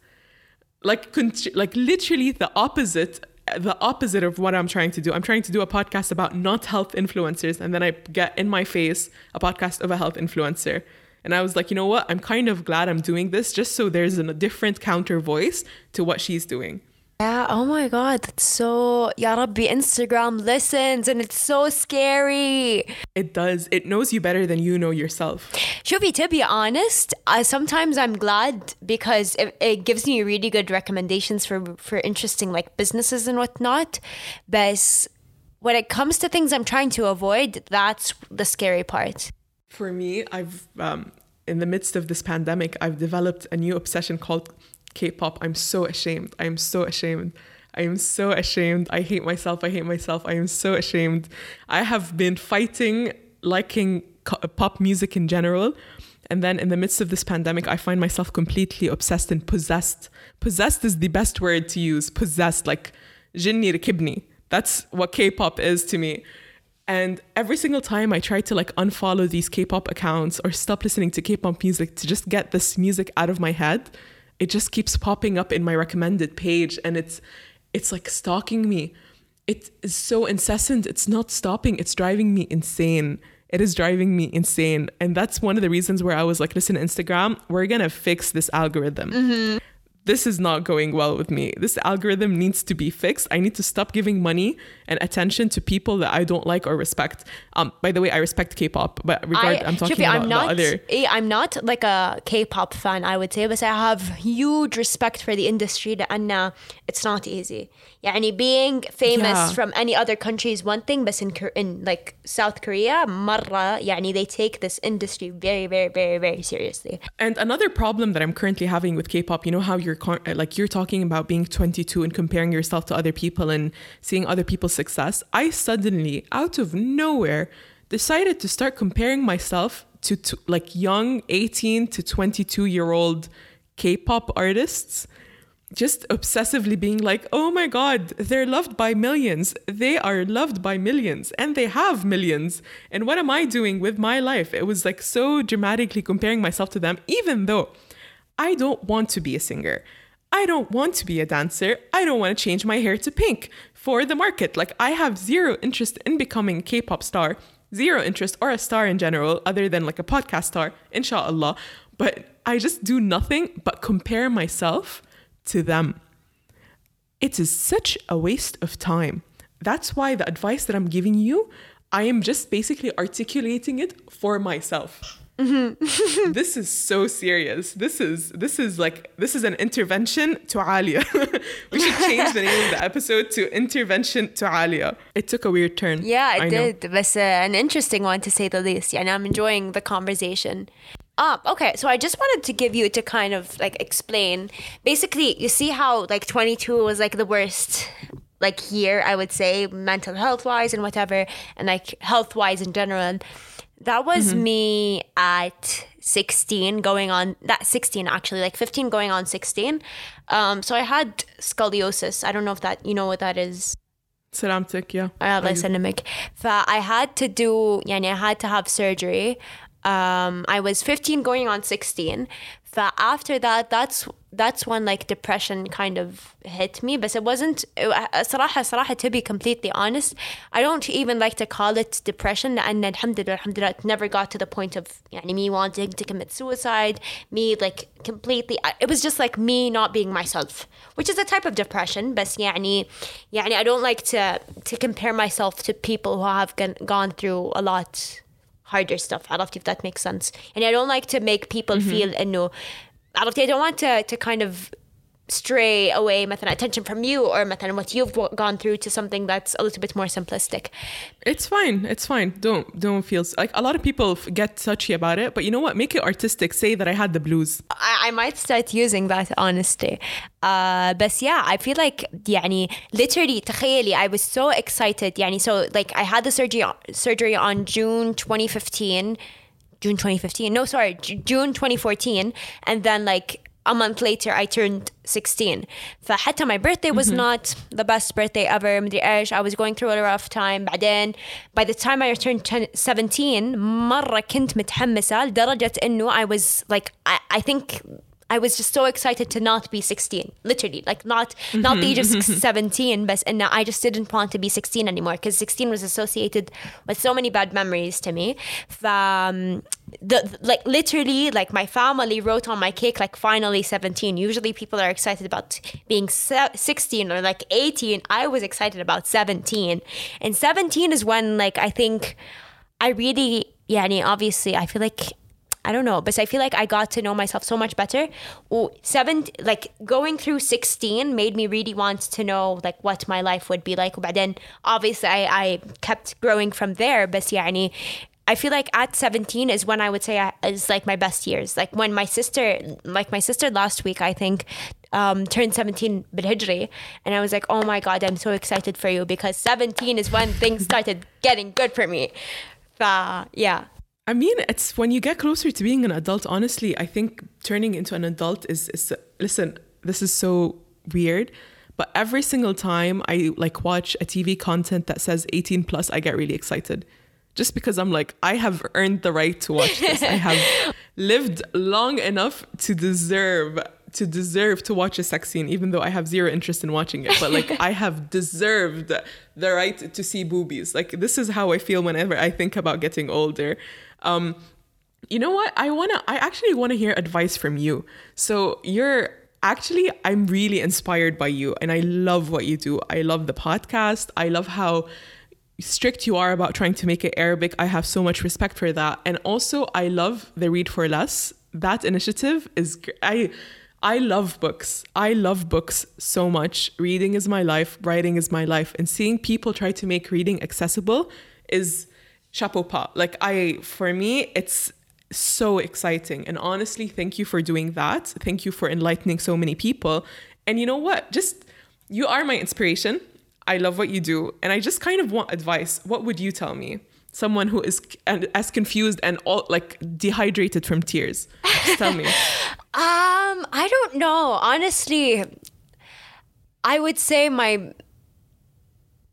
like like literally the opposite the opposite of what I'm trying to do. I'm trying to do a podcast about not health influencers and then I get in my face a podcast of a health influencer. And I was like, you know what? I'm kind of glad I'm doing this just so there's a different counter voice to what she's doing. Yeah, oh my god, that's so Ya Rabbi, Instagram listens and it's so scary. It does. It knows you better than you know yourself. Shubi, to be honest, uh, sometimes I'm glad because it, it gives me really good recommendations for for interesting like businesses and whatnot. But when it comes to things I'm trying to avoid, that's the scary part. For me, I've um, in the midst of this pandemic, I've developed a new obsession called K-pop. I'm so ashamed. I am so ashamed. I am so ashamed. I hate myself. I hate myself. I am so ashamed. I have been fighting liking pop music in general. And then in the midst of this pandemic, I find myself completely obsessed and possessed. Possessed is the best word to use. Possessed, like jinni. That's what K-pop is to me. And every single time I try to like unfollow these K-pop accounts or stop listening to K-pop music to just get this music out of my head, it just keeps popping up in my recommended page and it's it's like stalking me. It is so incessant. It's not stopping. It's driving me insane. It is driving me insane. And that's one of the reasons where i was like listen instagram we're gonna fix this algorithm. Mm-hmm this is not going well with me. This algorithm needs to be fixed. I need to stop giving money and attention to people that I don't like or respect. Um, by the way, I respect K-pop, but regard, I, am talking Shifi, about I'm not, the other. I'm not like a K-pop fan, I would say, but I have huge respect for the industry لأن it's not easy. يعني being famous yeah. from any other country is one thing, but in, in like South Korea, مرة يعني they take this industry very, very, very, very seriously. And another problem that I'm currently having with K-pop, you know how you're uh, like you're talking about being 22 and comparing yourself to other people and seeing other people's success. I suddenly, out of nowhere, decided to start comparing myself to, to like young 18 to 22 year old K-pop artists just obsessively being like, oh my God, they're loved by millions. They are loved by millions and they have millions. And what am I doing with my life? It was like so dramatically comparing myself to them, even though I don't want to be a singer. I don't want to be a dancer. I don't want to change my hair to pink for the market. Like, I have zero interest in becoming a K pop star, zero interest or a star in general, other than like a podcast star, inshallah. But I just do nothing but compare myself to them. It is such a waste of time. That's why the advice that I'm giving you, I am just basically articulating it for myself. Mm-hmm. this is so serious. This is this is like this is an intervention to Alia. we should change the name of the episode to intervention to Alia. It took a weird turn. Yeah, it I did. Know. But uh, an interesting one to say the least. Yeah, and I'm enjoying the conversation. Um, okay, so I just wanted to give you to kind of like explain. Basically, you see how like 22 was like the worst like year, I would say, mental health wise and whatever, and like health wise in general that was mm-hmm. me at 16 going on that 16 actually like 15 going on 16 um so i had scoliosis. I don't know if that you know what that is. Ceramic yeah. Uh, I had like ceramic I had to do yeah, I had to have surgery um, I was 15 going on 16 after that that's that's when like depression kind of hit me but it wasn't صراحة صراحة to be completely honest I don't even like to call it depression لأن الحمد لله الحمد لله it never got to the point of يعني me wanting to commit suicide me like completely it was just like me not being myself which is a type of depression but يعني يعني I don't like to to compare myself to people who have gone through a lot harder stuff عرفتي if that makes sense and I don't like to make people mm-hmm. feel إنه عرفتي I don't want to to kind of stray away مثلا attention from you or مثلا what you've gone through to something that's a little bit more simplistic it's fine it's fine don't don't feel like a lot of people get touchy about it but you know what make it artistic say that I had the blues I, I might start using that honestly uh, but yeah I feel like يعني literally تخيلي I was so excited يعني so like I had the surgery surgery on June 2015 June 2015 no sorry June 2014 and then like a month later I turned 16 فحتى my birthday was mm-hmm. not the best birthday ever مدري إيش I was going through a rough time بعدين by the time I turned 17 مرة كنت متحمسة لدرجة إنه I was like I, I think I was just so excited to not be 16 literally like not not the age of 17 but and I just didn't want to be 16 anymore because 16 was associated with so many bad memories to me. Um, the like literally like my family wrote on my cake like finally 17 usually people are excited about being 16 or like 18 I was excited about 17 and 17 is when like I think I really yeah I mean, obviously I feel like I don't know, but I feel like I got to know myself so much better. Oh, seven, like going through 16 made me really want to know like what my life would be like. But then obviously I, I kept growing from there. But يعني I feel like at 17 is when I would say I, is like my best years. Like when my sister, like my sister last week, I think, um, turned 17 بالهجري and I was like, oh my God, I'm so excited for you because 17 is when things started getting good for me. Uh, yeah. I mean, it's when you get closer to being an adult, honestly, I think turning into an adult is, is listen, this is so weird. But every single time I like watch a TV content that says 18 plus, I get really excited. Just because I'm like, I have earned the right to watch this. I have lived long enough to deserve to deserve to watch a sex scene, even though I have zero interest in watching it. But like I have deserved the right to see boobies. Like this is how I feel whenever I think about getting older. Um, you know what? I wanna. I actually want to hear advice from you. So you're actually, I'm really inspired by you, and I love what you do. I love the podcast. I love how strict you are about trying to make it Arabic. I have so much respect for that, and also I love the Read for Less. That initiative is I. I love books. I love books so much. Reading is my life, writing is my life, and seeing people try to make reading accessible is chapeau pas. Like I, for me, it's so exciting. And honestly, thank you for doing that. Thank you for enlightening so many people. And you know what? Just you are my inspiration. I love what you do, and I just kind of want advice. What would you tell me? Someone who is as confused and all like dehydrated from tears. Just tell me. um, I don't know. Honestly, I would say my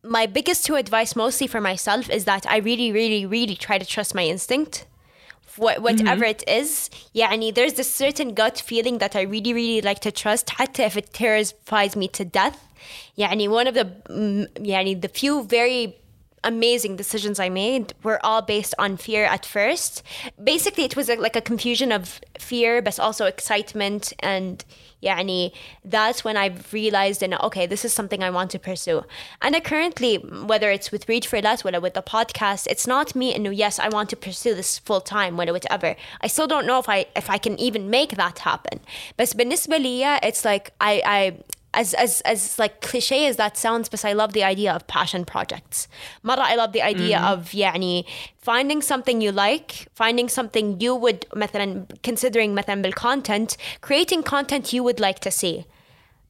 my biggest two advice, mostly for myself, is that I really, really, really try to trust my instinct. Whatever mm-hmm. it is, يعني there's this certain gut feeling that I really, really like to trust, حتى if it terrifies me to death. يعني one of the يعني the few very amazing decisions I made were all based on fear at first. Basically, it was a, like a confusion of fear, but also excitement and يعني that's when I've realized and okay this is something I want to pursue and I currently whether it's with Read for Less whether with the podcast it's not me and yes I want to pursue this full time whether whatever I still don't know if I if I can even make that happen but بالنسبة لي it's like I I as as as like cliche as that sounds but I love the idea of passion projects مرة I love the idea mm-hmm. of يعني finding something you like finding something you would مثلا considering مثلا content, creating content you would like to see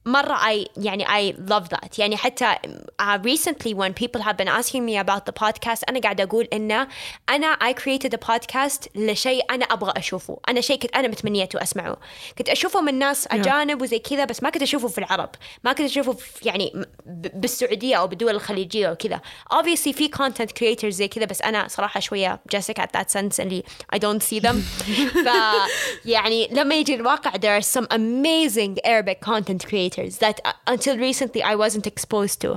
مرة I يعني I love that يعني حتى uh, recently when people have been asking me about the podcast أنا قاعدة أقول إنه أنا I created a podcast لشيء أنا أبغى أشوفه أنا شيء كنت أنا متمنيته أسمعه كنت أشوفه من ناس أجانب وزي كذا بس ما كنت أشوفه في العرب ما كنت أشوفه في يعني بالسعودية أو بالدول الخليجية وكذا obviously في content creators زي كذا بس أنا صراحة شوية Jessica at that sense اللي I don't see them ف يعني لما يجي الواقع there are some amazing Arabic content creators creators that uh, until recently I wasn't exposed to.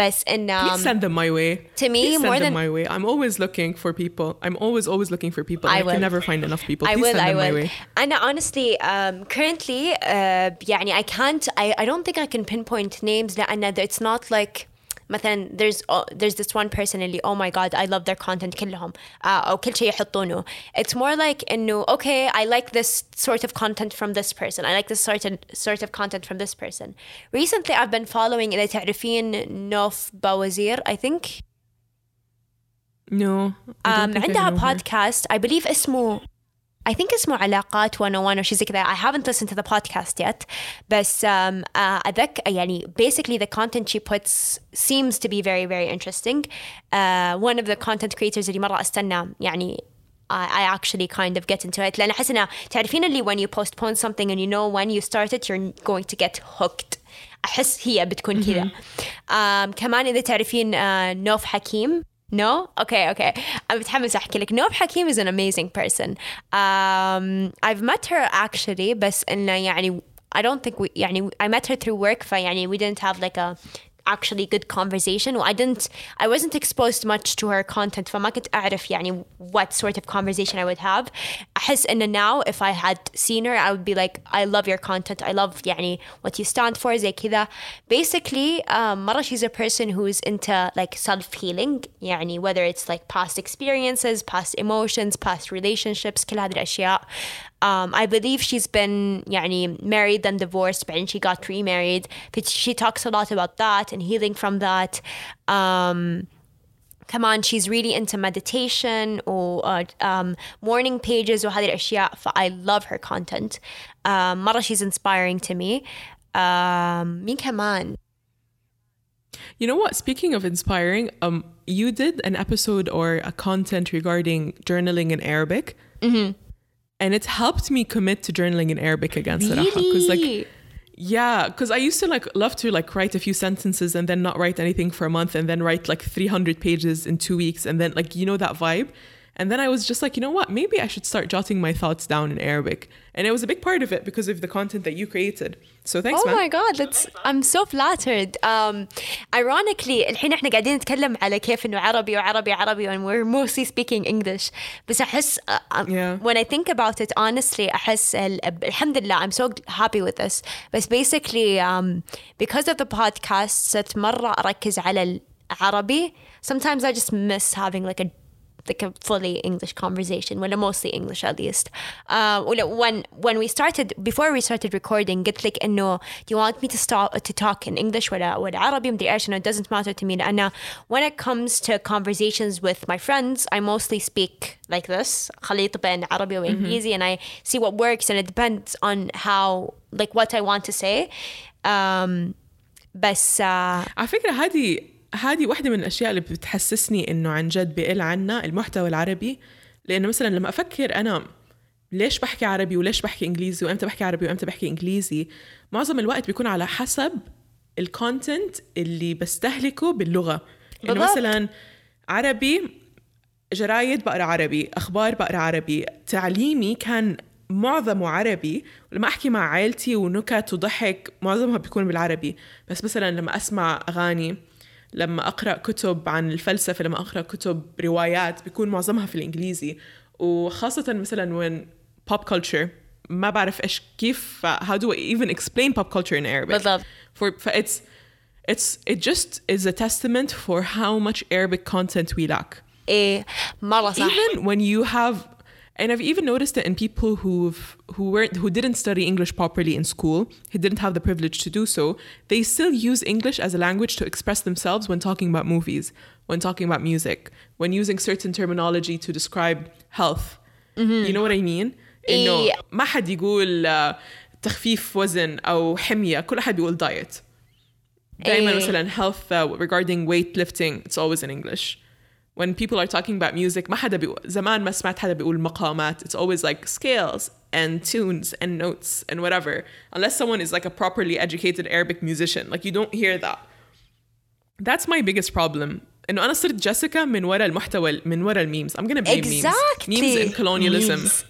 But in um, Please send them my way. To me, Please more send than them my way. I'm always looking for people. I'm always always looking for people. I, I can never find enough people. I Please will. send I them will. my way. And honestly, um, currently, uh, يعني I can't. I, I don't think I can pinpoint names. لأن it's not like مثلا there's uh, there's this one person اللي oh my god I love their content كلهم uh, أو كل شيء يحطونه it's more like إنه okay I like this sort of content from this person I like this sort of sort of content from this person recently I've been following إذا تعرفين نوف باوزير I think no um, عندها podcast I believe اسمه I think اسمه علاقات 101 or شيء زي كذا I haven't listened to the podcast yet بس um, uh, أذك يعني basically the content she puts seems to be very very interesting uh, one of the content creators اللي مرة أستنى يعني I actually kind of get into it لأن أحس إنه تعرفين اللي when you postpone something and you know when you start it you're going to get hooked أحس هي بتكون كذا um, كمان إذا تعرفين uh, نوف حكيم no? Okay, okay. I'm متحمسة أحكي لك. Nouf Hakim is an amazing person. Um, I've met her actually بس إنه يعني I don't think we يعني I met her through work فيعني we didn't have like a actually good conversation I didn't I wasn't exposed much to her content فما كنت أعرف يعني what sort of conversation I would have أحس إنه now if I had seen her I would be like I love your content I love يعني what you stand for زي كذا basically um, مرة she's a person who's into like self healing يعني whether it's like past experiences past emotions past relationships كل هذه الأشياء um, I believe she's been يعني married and divorced بعدين she got remarried she talks a lot about that and healing from that um, come on she's really into meditation or uh, um, morning pages وهذه الأشياء I love her content um, مرة she's inspiring to me um, مين كمان You know what? Speaking of inspiring, um, you did an episode or a content regarding journaling in Arabic. Mm-hmm and it helped me commit to journaling in Arabic again really? because like yeah because I used to like love to like write a few sentences and then not write anything for a month and then write like 300 pages in 2 weeks and then like you know that vibe and then I was just like, you know what? Maybe I should start jotting my thoughts down in Arabic. And it was a big part of it because of the content that you created. So thanks, oh man. my god, that's I'm so flattered. Um, ironically الحين احنا قاعدين نتكلم على كيف انه عربي وعربي عربي and we're mostly speaking English. بس احس uh, um, yeah. when I think about it honestly احس الحمد لله I'm so happy with this. But basically um, because of the podcast صرت مرة أركز على العربي. Sometimes I just miss having like a like a fully English conversation when mostly English at least uh, when when we started before we started recording قلت لك إنه do you want me to stop to talk in English ولا ولا عربي مدري إيش it doesn't matter to me لأن when it comes to conversations with my friends I mostly speak like this خليط بين عربي وإنجليزي and I see what works and it depends on how like what I want to say um, بس uh, على فكرة هذه هذه واحدة من الأشياء اللي بتحسسني إنه عن جد بقل عنا المحتوى العربي. لأنه مثلا لما أفكر أنا ليش بحكي عربي وليش بحكي إنجليزي وإمتى بحكي عربي وإمتى بحكي إنجليزي معظم الوقت بيكون على حسب الكونتنت اللي بستهلكه باللغة. إنه مثلا عربي جرايد بقرأ عربي أخبار بقرأ عربي تعليمي كان معظمه عربي. ولما أحكي مع عائلتي ونكت وضحك معظمها بيكون بالعربي. بس مثلا لما أسمع أغاني لما اقرا كتب عن الفلسفه لما اقرا كتب روايات بيكون معظمها في الانجليزي وخاصه مثلا when pop culture ما بعرف إيش كيف how do I even explain pop culture in Arabic بالضبط for it's it's it just is a testament for how much Arabic content we lack إيه مرة صح even when you have and I've even noticed it in people who've who weren't who didn't study English properly in school, who didn't have the privilege to do so, they still use English as a language to express themselves when talking about movies, when talking about music, when using certain terminology to describe health. Mm-hmm. You know what I mean? إنه ما حد يقول تخفيف وزن أو حمية، كل أحد بيقول diet. دائما مثلا health uh, regarding weightlifting, it's always in English when people are talking about music ما حدا بيقول زمان ما سمعت حدا بيقول مقامات it's always like scales and tunes and notes and whatever unless someone is like a properly educated Arabic musician like you don't hear that that's my biggest problem انه انا صرت جيسيكا من ورا المحتوى من ورا الميمز I'm gonna blame exactly. memes memes and colonialism memes.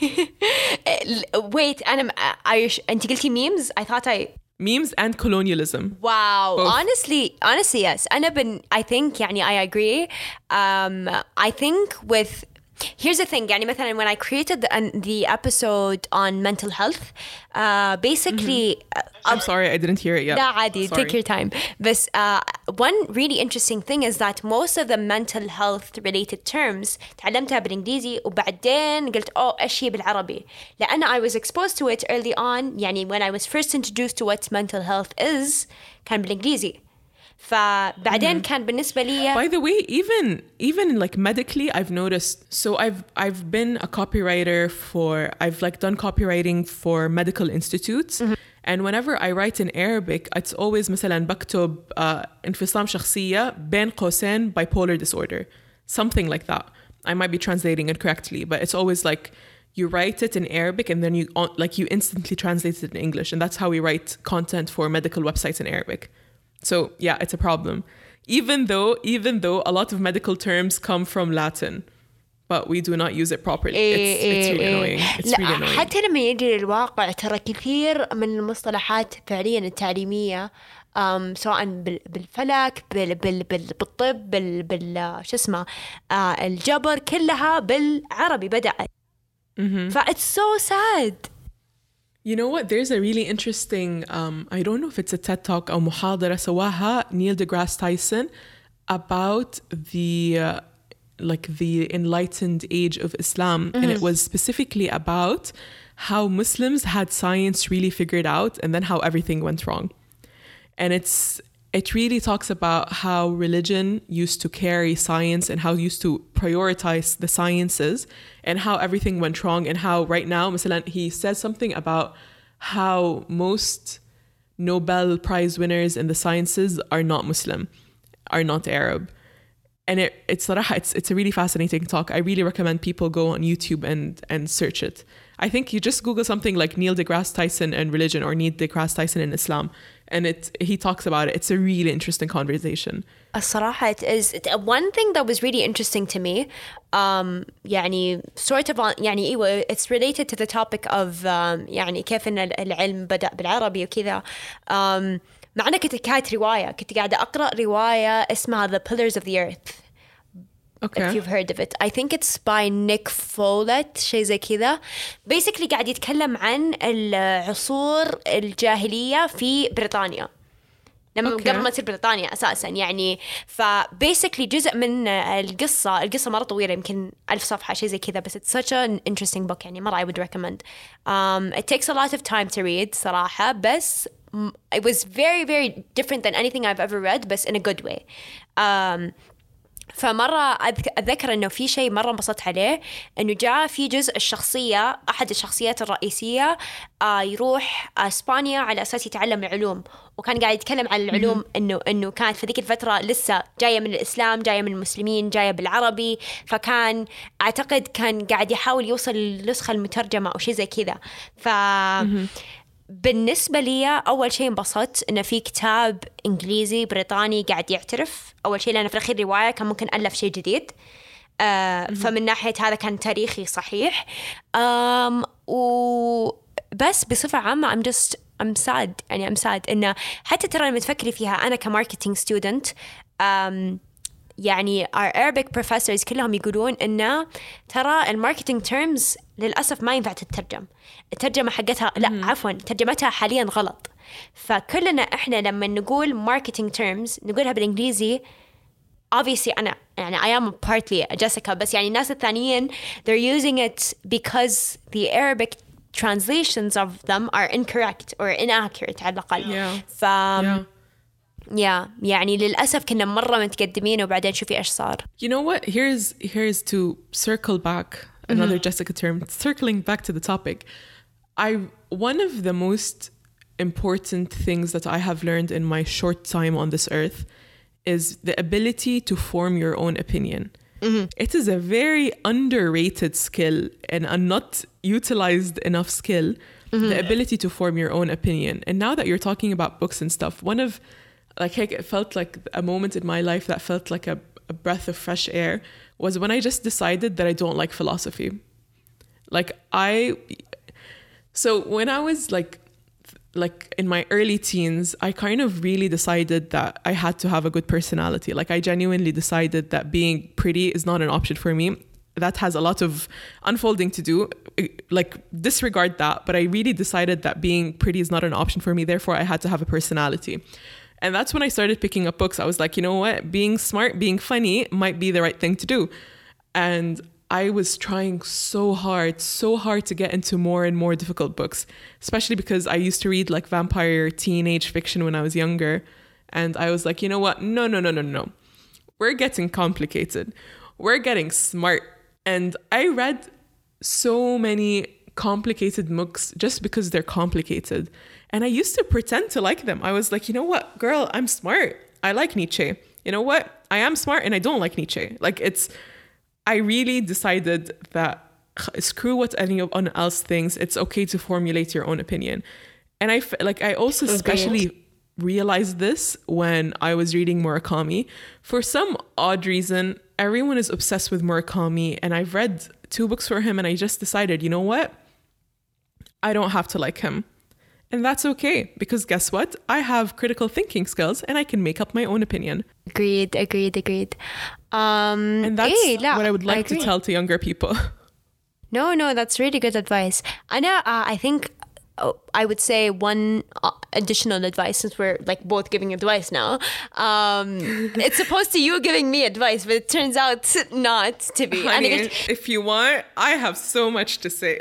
wait انا I, انت قلتي memes I thought I memes and colonialism. Wow. Both. honestly honestly yes. And i've been i think yani i agree. Um, i think with Here's the thing يعني مثلا when I created the, the episode on mental health uh, basically mm-hmm. I'm sorry I didn't hear it yet. لا عادي sorry. take your time بس uh, one really interesting thing is that most of the mental health related terms تعلمتها بالإنجليزي وبعدين قلت أوه إيش هي بالعربي لأن I was exposed to it early on يعني when I was first introduced to what mental health is كان بالإنجليزي فبعدين كان بالنسبة لي By the way, even even like medically, I've noticed. So I've I've been a copywriter for I've like done copywriting for medical institutes. And whenever I write in Arabic, it's always مثلا بكتب uh, انفصام شخصية بين قوسين bipolar disorder. Something like that. I might be translating it correctly, but it's always like you write it in Arabic and then you like you instantly translate it in English. And that's how we write content for medical websites in Arabic. So yeah, it's a problem. even though even though a lot of medical terms come from Latin but we do not use it properly it's, it's really annoying it's لا really annoying حتى لما يجي للواقع ترى كثير من المصطلحات فعليا التعليمية أم سواء بال- بالفلك بال بال بال بالطب بال بال شو اسمه آه الجبر كلها بالعربي بدأت ف it's so sad You know what? There's a really interesting, um, I don't know if it's a TED Talk or محاضرة سواها Neil deGrasse Tyson about the uh, like the enlightened age of Islam, and it was specifically about how Muslims had science really figured out, and then how everything went wrong. And it's it really talks about how religion used to carry science and how it used to prioritize the sciences and how everything went wrong and how right now مثلا he says something about how most Nobel Prize winners in the sciences are not Muslim, are not Arab. And it, it's صراحة, it's it's a really fascinating talk. I really recommend people go on YouTube and and search it. I think you just Google something like Neil deGrasse Tyson and religion or Neil deGrasse Tyson and Islam, and it he talks about it. It's a really interesting conversation. الصراحة it is it- one thing that was really interesting to me um, يعني sort of on, يعني ايوه it's related to the topic of um, يعني كيف ان ال- العلم بدأ بالعربي وكذا um, مع أنا كنت كانت رواية كنت قاعدة أقرأ رواية اسمها The Pillars of the Earth if you've heard of it I think it's by Nick Follett شيء زي كذا basically قاعد يتكلم عن العصور الجاهلية في بريطانيا لما أوكي. قبل ما تصير بريطانيا اساسا يعني فبيسكلي جزء من القصه القصه مره طويله يمكن ألف صفحه شيء زي كذا بس it's such an interesting book يعني مره I would recommend um, it takes a lot of time to read صراحه بس م- it was very very different than anything I've ever read بس in a good way um, فمرة أذك- أتذكر إنه في شيء مرة انبسطت عليه إنه جاء في جزء الشخصية أحد الشخصيات الرئيسية آه يروح إسبانيا على أساس يتعلم العلوم. وكان قاعد يتكلم عن العلوم إنه إنه كانت في ذيك الفترة لسه جاية من الإسلام جاية من المسلمين جاية بالعربي. فكان أعتقد كان قاعد يحاول يوصل للنسخة المترجمة أو شيء زي كذا. ف بالنسبة لي أول شيء انبسطت إنه في كتاب إنجليزي بريطاني قاعد يعترف. أول شيء لأنه في الأخير رواية كان ممكن ألف شيء جديد. آه فمن ناحية هذا كان تاريخي صحيح. آم وبس بصفة عامة I'm just I'm sad. يعني I'm sad إنه حتى ترى لما تفكري فيها أنا كماركتينج ستودنت يعني our Arabic professors كلهم يقولون إنه ترى الماركتينج terms للأسف ما ينفع تترجم الترجمة حقتها لا عفوا ترجمتها حاليا غلط فكلنا إحنا لما نقول marketing terms نقولها بالإنجليزي obviously أنا يعني I am partly a Jessica بس يعني الناس الثانيين they're using it because the Arabic translations of them are incorrect or inaccurate على الأقل Yeah. ف Yeah. يا يعني للأسف كنا مرة متقدمين وبعدين شوفي إيش صار You know what? Here's here's to circle back another Jessica term. Circling back to the topic, I one of the most important things that I have learned in my short time on this earth is the ability to form your own opinion. It is a very underrated skill and a not utilized enough skill. The ability to form your own opinion. And now that you're talking about books and stuff, one of like it felt like a moment in my life that felt like a, a breath of fresh air was when I just decided that I don't like philosophy. Like I so when I was like like in my early teens, I kind of really decided that I had to have a good personality. Like I genuinely decided that being pretty is not an option for me. That has a lot of unfolding to do. Eh, like disregard that, but I really decided that being pretty is not an option for me. Therefore, I had to have a personality. And that's when I started picking up books. I was like, you know what? Being smart, being funny might be the right thing to do. And I was trying so hard, so hard to get into more and more difficult books, especially because I used to read like vampire teenage fiction when I was younger. And I was like, you know what? No, no, no, no, no. We're getting complicated. We're getting smart. And I read so many complicated books just because they're complicated. And I used to pretend to like them. I was like, you know what, girl, I'm smart. I like Nietzsche. You know what? I am smart and I don't like Nietzsche. Like it's I really decided that screw what anyone else thinks. It's okay to formulate your own opinion. And I like I also especially realized this when I was reading Murakami. For some odd reason, everyone is obsessed with Murakami, and I've read two books for him, and I just decided, you know what? I don't have to like him. And that's okay, because guess what? I have critical thinking skills and I can make up my own opinion. Agreed, agreed, agreed. Um, and that's hey, what I would like I to tell to younger people. No, no, that's really good advice. I uh, I think I would say one uh, additional advice since we're like both giving advice now. Um, it's supposed to you giving me advice, but it turns out not to be. أنا Honey, قلت if you want, I have so much to say.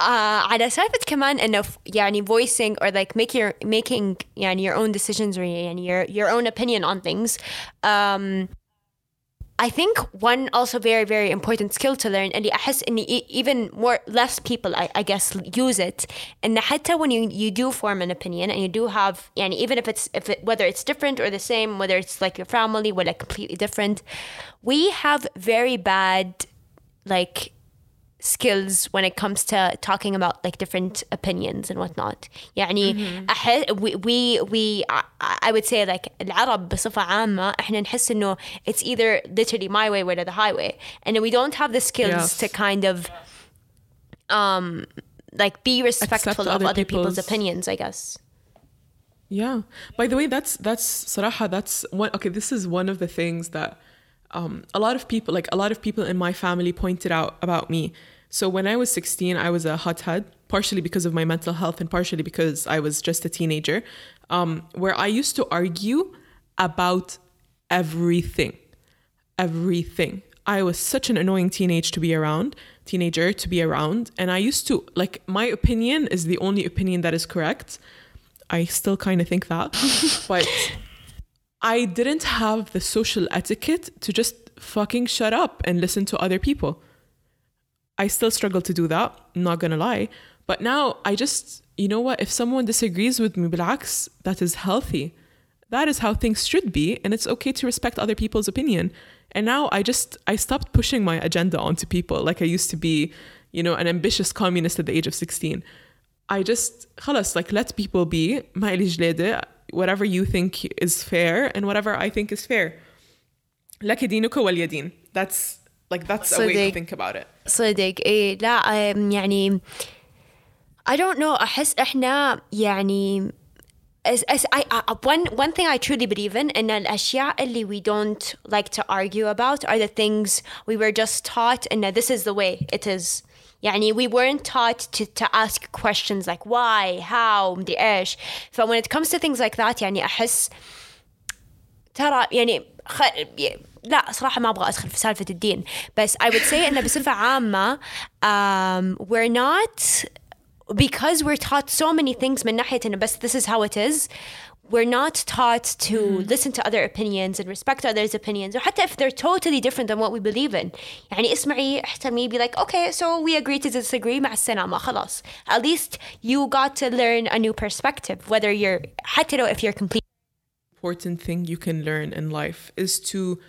آه على سالفة كمان إنه ف- يعني voicing or like make your making يعني your own decisions or يعني your your own opinion on things. Um, I think one also very very important skill to learn اللي أحس إني e- even more less people I, I guess use it إن حتى when you you do form an opinion and you do have يعني even if it's if it, whether it's different or the same whether it's like your family or like completely different we have very bad like skills when it comes to talking about like different opinions and whatnot يعني أح- we, we, we I, I would say like العرب بصفة عامة احنا نحس انه it's either literally my way or the highway and we don't have the skills Yes. to kind of um like be respectful of other other people's, people's- opinions I guess Yeah. By the way, that's that's Saraha, that's one okay, this is one of the things that um, a lot of people like a lot of people in my family pointed out about me. so when I was 16, I was a hothead, partially because of my mental health and partially because I was just a teenager, um, where I used to argue about everything. Everything. I was such an annoying teenage to be around, teenager to be around, and I used to like my opinion is the only opinion that is correct. I still kind of think that. but I didn't have the social etiquette to just fucking shut up and listen to other people. I still struggle to do that, not gonna lie. But now I just, you know what, if someone disagrees with me, بالعكس, that is healthy. That is how things should be, and it's okay to respect other people's opinion. And now I just, I stopped pushing my agenda onto people like I used to be, you know, an ambitious communist at the age of 16. I just خلاص like let people be ما إلي جلادة whatever you think is fair and whatever I think is fair لك دينك ولي دين that's like that's a way to صدق. think about it صدق إيه لا أم، يعني I don't know أحس إحنا يعني as, as I, I, one one thing I truly believe in إن الأشياء اللي we don't like to argue about are the things we were just taught and this is the way it is يعني we weren't taught to, to ask questions like why how مدري إيش so when it comes to things like that يعني أحس ترى يعني خ... لا صراحة ما أبغى أدخل في سالفة الدين بس I would say إنه بصفة عامة um, we're not because we're taught so many things من ناحية إنه بس this is how it is we're not taught to listen to other opinions and respect others' opinions وحتى if they're totally different than what we believe in يعني اسمعي احترمي be like okay so we agree to disagree مع السلامة خلاص at least you got to learn a new perspective whether you're حتى لو if you're completely important thing you can learn in life is to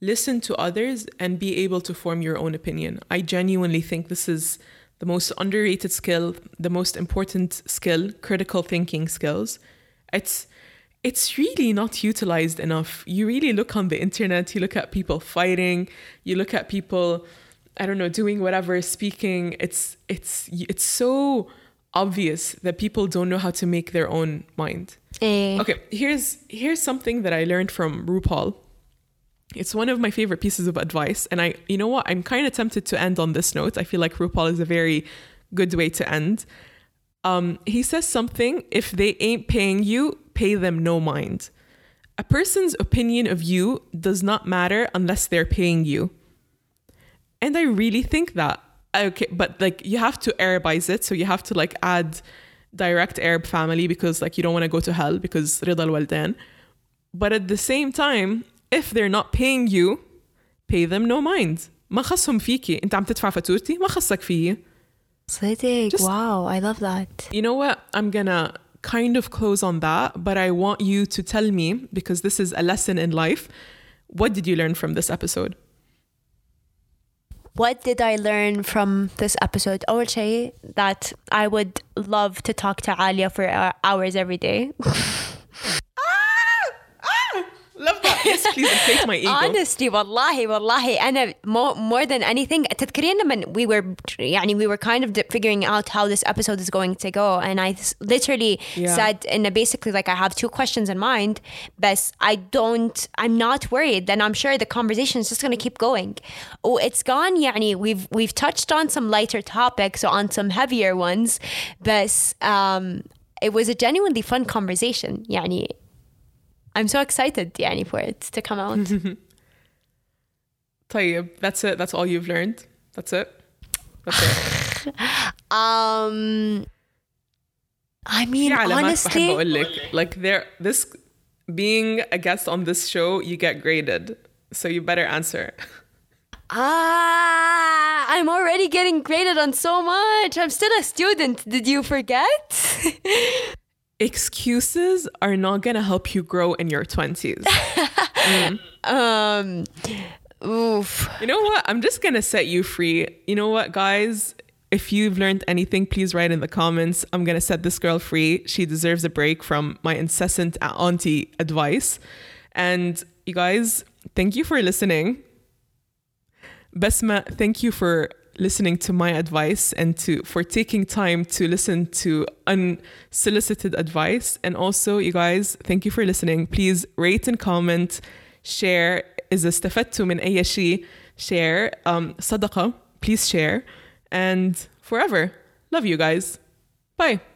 listen to others and be able to form your own opinion. I genuinely think this is the most underrated skill, the most important skill, critical thinking skills. It's it's really not utilized enough. You really look on the internet, you look at people fighting, you look at people I don't know doing whatever, speaking. It's it's it's so obvious that people don't know how to make their own mind. Eh. Okay, here's here's something that I learned from RuPaul. It's one of my favorite pieces of advice, and I, you know what, I'm kind of tempted to end on this note. I feel like RuPaul is a very good way to end. Um, he says something: if they ain't paying you, pay them no mind. A person's opinion of you does not matter unless they're paying you. And I really think that Okay, but like you have to Arabize it, so you have to like add direct Arab family because like you don't want to go to hell because رضا الوالدين. But at the same time, if they're not paying you, pay them no mind. ما خصهم فيكي، انت عم تدفع فاتورتي، ما خصك فيي. صدق Just- wow I love that You know what? I'm gonna kind of close on that, but I want you to tell me because this is a lesson in life. What did you learn from this episode? what did I learn from this episode? أول شيء that I would love to talk to Alia for uh, hours every day. please inflate my ego. Honestly والله والله أنا more, more than anything تذكرين لما we were يعني we were kind of figuring out how this episode is going to go and I s- literally Yeah. said in a basically like I have two questions in mind but I don't I'm not worried then I'm sure the conversation is just going to keep going oh it's gone يعني we've we've touched on some lighter topics on some heavier ones but um it was a genuinely fun conversation يعني I'm so excited يعني for it to come out طيب, that's it. That's all you've learned. That's it. That's it. Um, I mean, في علامات بحب honestly, اقول لك like there this being a guest on this show you get graded so you better answer ah, I'm already getting graded on so much. I'm still a student. Did you forget? Excuses are not gonna help you grow in your 20s um, oof. you know what? I'm just gonna set you free. You know what guys? If you've learned anything please write in the comments. I'm gonna set this girl free. She deserves a break from my incessant auntie advice. And you guys thank you for listening. Besma, thank you for listening to my advice and to for taking time to listen to unsolicited advice. And also, you guys, thank you for listening. Please rate and comment, share. إذا استفدتوا من أي شيء, share. Um, صدقة, please share. And forever, love you guys. Bye.